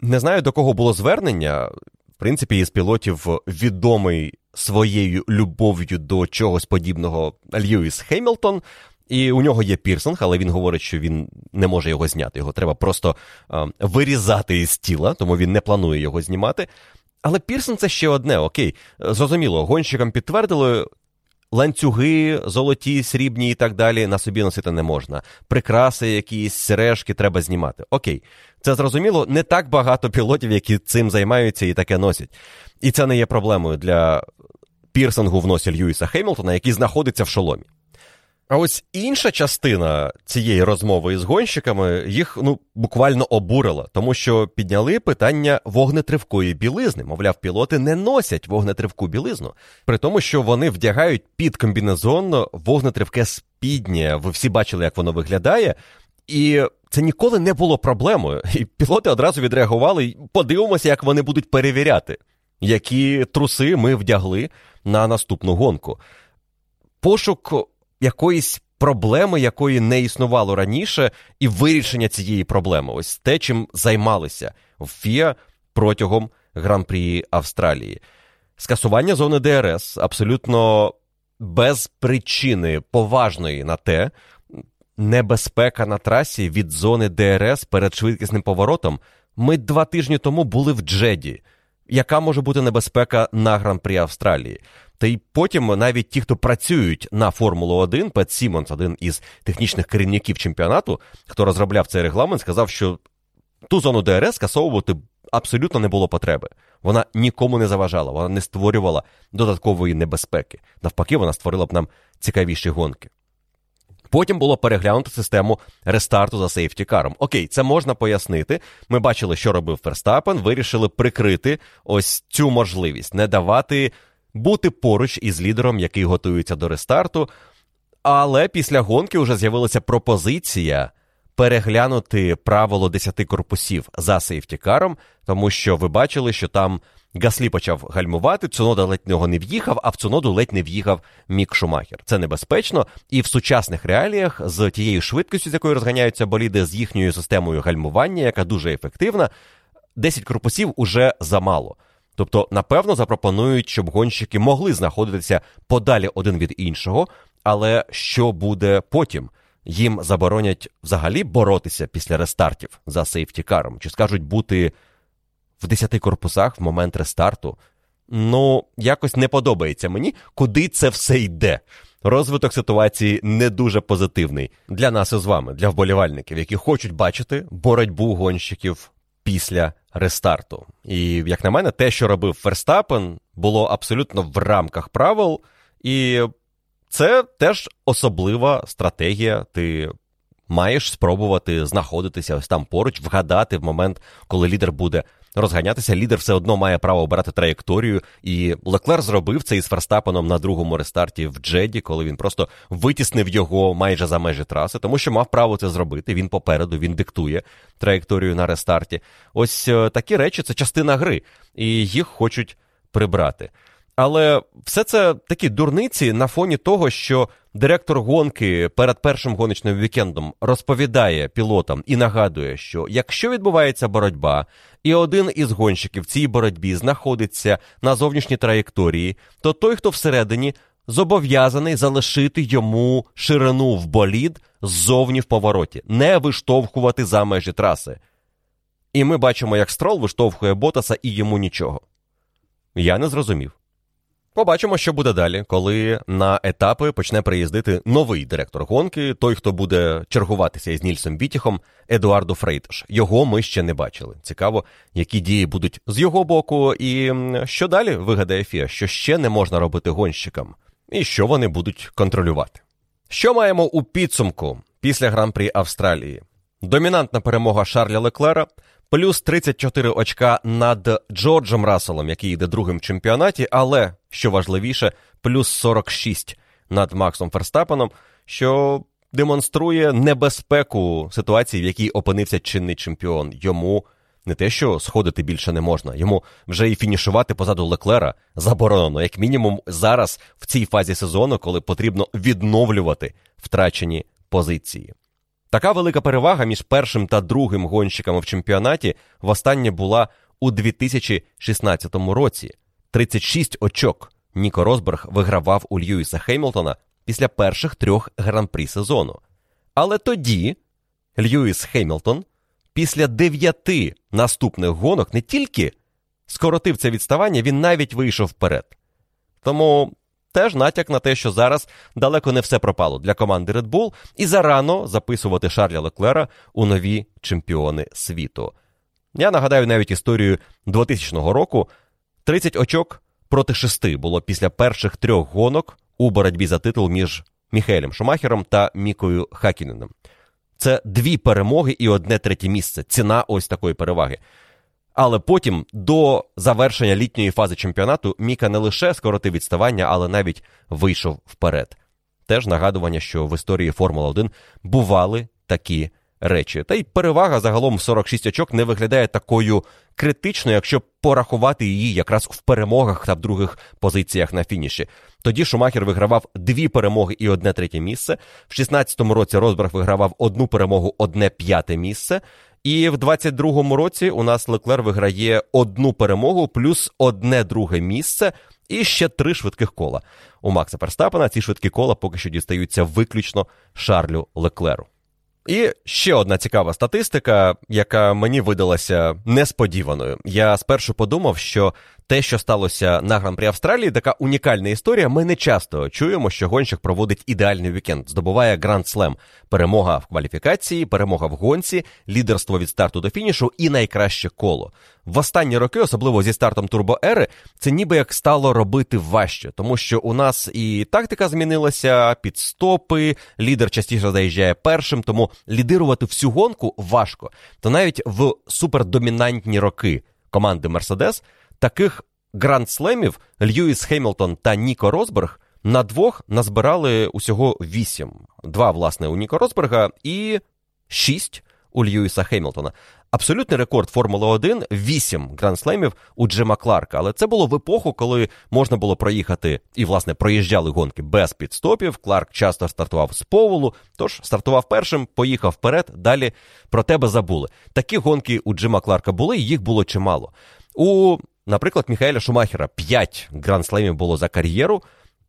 A: Не знаю, до кого було звернення. В принципі, із пілотів відомий своєю любов'ю до чогось подібного Льюіс Хеймлтон. І у нього є пірсинг, але він говорить, що він не може його зняти. Його треба просто е, вирізати із тіла, тому він не планує його знімати. Але пірсинг це ще одне, окей. Зрозуміло, гонщикам підтвердили, ланцюги, золоті, срібні і так далі на собі носити не можна. Прикраси, якісь сережки треба знімати. Окей, це зрозуміло, не так багато пілотів, які цим займаються і таке носять. І це не є проблемою для пірсингу в носі Льюіса Хеймлтона, який знаходиться в шоломі. А ось інша частина цієї розмови із гонщиками їх ну буквально обурила, тому що підняли питання вогнетривкої білизни. Мовляв, пілоти не носять вогнетривку білизну, при тому, що вони вдягають під комбінезон вогнетривке спіднє. Ви всі бачили, як воно виглядає, і це ніколи не було проблемою. І пілоти одразу відреагували. Подивимося, як вони будуть перевіряти, які труси ми вдягли на наступну гонку. Пошук якоїсь проблеми, якої не існувало раніше, і вирішення цієї проблеми. Ось те, чим займалися в ФІА протягом гран-прі Австралії. Скасування зони ДРС абсолютно без причини поважної на те, небезпека на трасі від зони ДРС перед швидкісним поворотом. Ми два тижні тому були в Джеді. Яка може бути небезпека на гран-прі Австралії? Та й потім навіть ті, хто працюють на Формулу 1, Пет Сімонс, один із технічних керівників чемпіонату, хто розробляв цей регламент, сказав, що ту зону ДРС скасовувати абсолютно не було потреби. Вона нікому не заважала, вона не створювала додаткової небезпеки. Навпаки, вона створила б нам цікавіші гонки. Потім було переглянуто систему рестарту за сейфтікаром. Окей, це можна пояснити. Ми бачили, що робив Ферстапен, вирішили прикрити ось цю можливість, не давати бути поруч із лідером, який готується до рестарту. Але після гонки вже з'явилася пропозиція переглянути правило 10 корпусів за сейфтікаром, тому що ви бачили, що там Гаслі почав гальмувати, Цунода ледь нього не в'їхав, а в Цуноду ледь не в'їхав Мік Шумахер. Це небезпечно, і в сучасних реаліях з тією швидкістю, з якою розганяються боліди, з їхньою системою гальмування, яка дуже ефективна, 10 корпусів уже замало. Тобто, напевно, запропонують, щоб гонщики могли знаходитися подалі один від іншого, але що буде потім? Їм заборонять взагалі боротися після рестартів за сейфті-каром? Чи скажуть бути в 10 корпусах в момент рестарту? Ну, якось не подобається мені, куди це все йде. Розвиток ситуації не дуже позитивний для нас із вами, для вболівальників, які хочуть бачити боротьбу гонщиків після рестарту. І, як на мене, те, що робив Ферстапен, було абсолютно в рамках правил, і це теж особлива стратегія. Ти маєш спробувати знаходитися ось там поруч, вгадати в момент, коли лідер буде розганятися. Лідер все одно має право обирати траєкторію. І Леклер зробив це із Ферстапеном на другому рестарті в Джеді, коли він просто витіснив його майже за межі траси, тому що мав право це зробити. Він попереду, він диктує траєкторію на рестарті. Ось е, такі речі це частина гри, і їх хочуть прибрати. Але все це такі дурниці на фоні того, що директор гонки перед першим гоночним вікендом розповідає пілотам і нагадує, що якщо відбувається боротьба, і один із гонщиків в цій боротьбі знаходиться на зовнішній траєкторії, то той, хто всередині, зобов'язаний залишити йому ширину в болід ззовні в повороті, не виштовхувати за межі траси. І ми бачимо, як строл виштовхує Ботаса і йому нічого. Я не зрозумів. Побачимо, що буде далі, коли на етапи почне приїздити новий директор гонки, той, хто буде чергуватися із Нільсом Вітіхом, Едуардо Фрейтош. Його ми ще не бачили. Цікаво, які дії будуть з його боку, і що далі вигадає Фіа, що ще не можна робити гонщикам, і що вони будуть контролювати. Що маємо у підсумку після гран-прі Австралії? Домінантна перемога Шарля Леклера, плюс 34 очка над Джорджем Расселом, який йде другим в чемпіонаті, але що важливіше, плюс 46 над Максом Ферстапеном, що демонструє небезпеку ситуації, в якій опинився чинний чемпіон. Йому не те, що сходити більше не можна, йому вже і фінішувати позаду Леклера заборонено, як мінімум, зараз в цій фазі сезону, коли потрібно відновлювати втрачені позиції. Така велика перевага між першим та другим гонщиками в чемпіонаті востаннє була у 2016 році. 36 очок Ніко Росберг вигравав у Льюіса Хеймлтона після перших трьох гран-прі сезону. Але тоді Льюіс Хеймлтон після дев'яти наступних гонок не тільки скоротив це відставання, він навіть вийшов вперед. Тому теж натяк на те, що зараз далеко не все пропало для команди Red Bull і зарано записувати Шарля Леклера у нові чемпіони світу. Я нагадаю навіть історію 2000 року. 30 очок проти 6 було після перших трьох гонок у боротьбі за титул між Міхелем Шумахером та Мікою Хакіненом. Це дві перемоги і одне третє місце. Ціна ось такої переваги. Але потім до завершення літньої фази чемпіонату Міка не лише скоротив відставання, але навіть вийшов вперед. Теж нагадування, що в історії Формула 1 бували такі речі. Та й перевага загалом в 46 очок не виглядає такою критичною, якщо порахувати її якраз в перемогах та в других позиціях на фініші. Тоді Шумахер вигравав дві перемоги і одне третє місце. В 16-му році Розберг вигравав одну перемогу, одне п'яте місце. І в 22-му році у нас Леклер виграє одну перемогу плюс одне друге місце. І ще три швидких кола. У Макса Перстапена ці швидкі кола поки що дістаються виключно Шарлю Леклеру. І ще одна цікава статистика, яка мені видалася несподіваною. Я спершу подумав, що те, що сталося на гран-прі Австралії, така унікальна історія. Ми не часто чуємо, що гонщик проводить ідеальний вікенд, здобуває гранд слем, перемога в кваліфікації, перемога в гонці, лідерство від старту до фінішу і найкраще коло. В останні роки, особливо зі стартом турбоери, це ніби як стало робити важче, тому що у нас і тактика змінилася, підстопи, лідер частіше заїжджає першим, тому лідирувати всю гонку важко. То навіть в супердомінантні роки команди Мерседес таких гранд-слемів Льюіс Хемілтон та Ніко Росберг на двох назбирали усього вісім. Два, власне, у Ніко Росберга і шість у Льюіса Хемілтона. Абсолютний рекорд Формули 1 вісім гранд-слемів у Джима Кларка. Але це було в епоху, коли можна було проїхати і, власне, проїжджали гонки без підстопів. Кларк часто стартував з поволу, тож стартував першим, поїхав вперед. Далі про тебе забули. Такі гонки у Джима Кларка були, їх було чимало. У Наприклад, Міхаеля Шумахера 5 гранд-слемів було за кар'єру,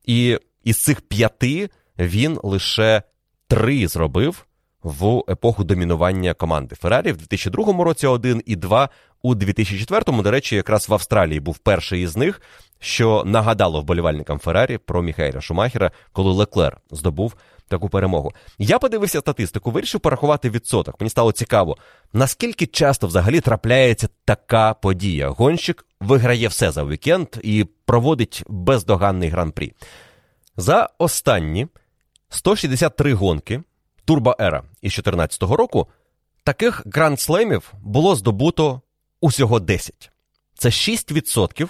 A: і із цих п'яти він лише три зробив в епоху домінування команди Феррарі в 2002 році один і два у 2004-му. До речі, якраз в Австралії був перший із них, що нагадало вболівальникам Феррарі про Міхаеля Шумахера, коли Леклер здобув таку перемогу. Я подивився статистику, вирішив порахувати відсоток. Мені стало цікаво, наскільки часто взагалі трапляється така подія. Гонщик виграє все за вікенд і проводить бездоганний гран-прі. За останні 163 гонки турбоера із 2014 року таких гранд-слемів було здобуто усього 10. Це 6%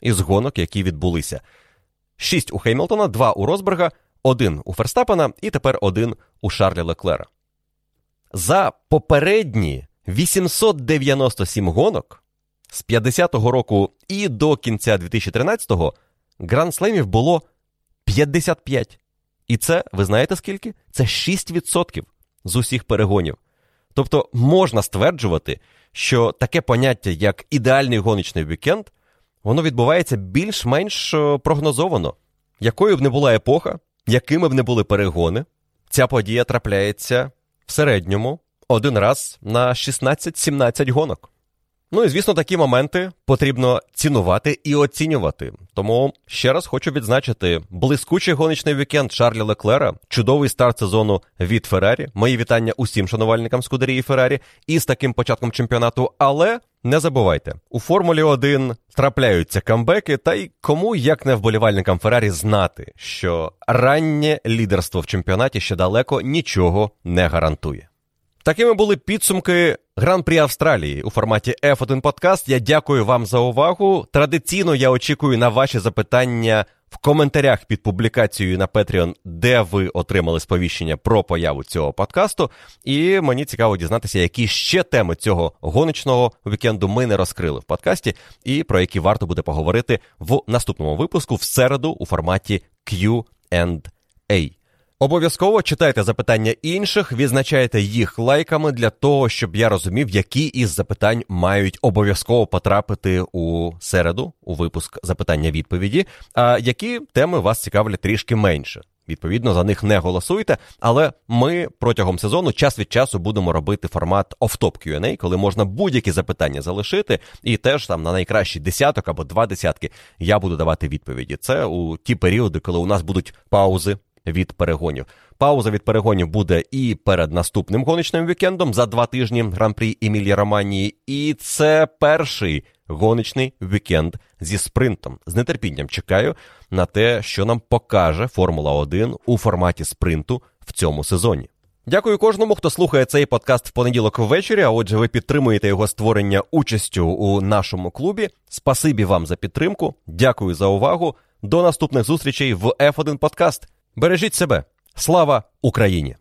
A: із гонок, які відбулися. 6 у Хеймлтона, 2 у Росберга, 1 у Ферстапена і тепер 1 у Шарлі Леклера. За попередні 897 гонок з 50-го року і до кінця 2013-го гранд-слемів було 55. І це, ви знаєте скільки? Це 6% з усіх перегонів. Тобто можна стверджувати, що таке поняття, як ідеальний гоночний вікенд, воно відбувається більш-менш е, прогнозовано. Якою б не була епоха, якими б не були перегони, ця подія трапляється в середньому один раз на 16-17 гонок. Ну і звісно, такі моменти потрібно цінувати і оцінювати. Тому ще раз хочу відзначити блискучий гоночний вікенд Шарлі Леклера, чудовий старт сезону від Феррарі. Мої вітання усім шанувальникам Скудерії Феррарі і з таким початком чемпіонату. Але не забувайте, у Формулі 1 трапляються камбеки, та й кому як не вболівальникам Феррарі знати, що раннє лідерство в чемпіонаті ще далеко нічого не гарантує. Такими були підсумки Гран-прі Австралії у форматі F1 Подкаст. Я дякую вам за увагу. Традиційно я очікую на ваші запитання в коментарях під публікацією на Patreon, де ви отримали сповіщення про появу цього подкасту. І мені цікаво дізнатися, які ще теми цього гоночного вікенду ми не розкрили в подкасті, і про які варто буде поговорити в наступному випуску в середу у форматі Q&A. Обов'язково читайте запитання інших, відзначайте їх лайками для того, щоб я розумів, які із запитань мають обов'язково потрапити у середу, у випуск запитання-відповіді, а які теми вас цікавлять трішки менше. Відповідно, за них не голосуйте, але ми протягом сезону час від часу будемо робити формат офтоп Q&A, коли можна будь-які запитання залишити, і теж там на найкращий десяток або два десятки я буду давати відповіді. Це у ті періоди, коли у нас будуть паузи від перегонів. Пауза від перегонів буде і перед наступним гоночним вікендом за два тижні гран-прі Емілія Романії. І це перший гоночний вікенд зі спринтом. З нетерпінням чекаю на те, що нам покаже Формула 1 у форматі спринту в цьому сезоні. Дякую кожному, хто слухає цей подкаст в понеділок ввечері. А отже, ви підтримуєте його створення участю у нашому клубі. Спасибі вам за підтримку. Дякую за увагу. До наступних зустрічей в F1 Подкаст. Бережіть себе. Слава Україні!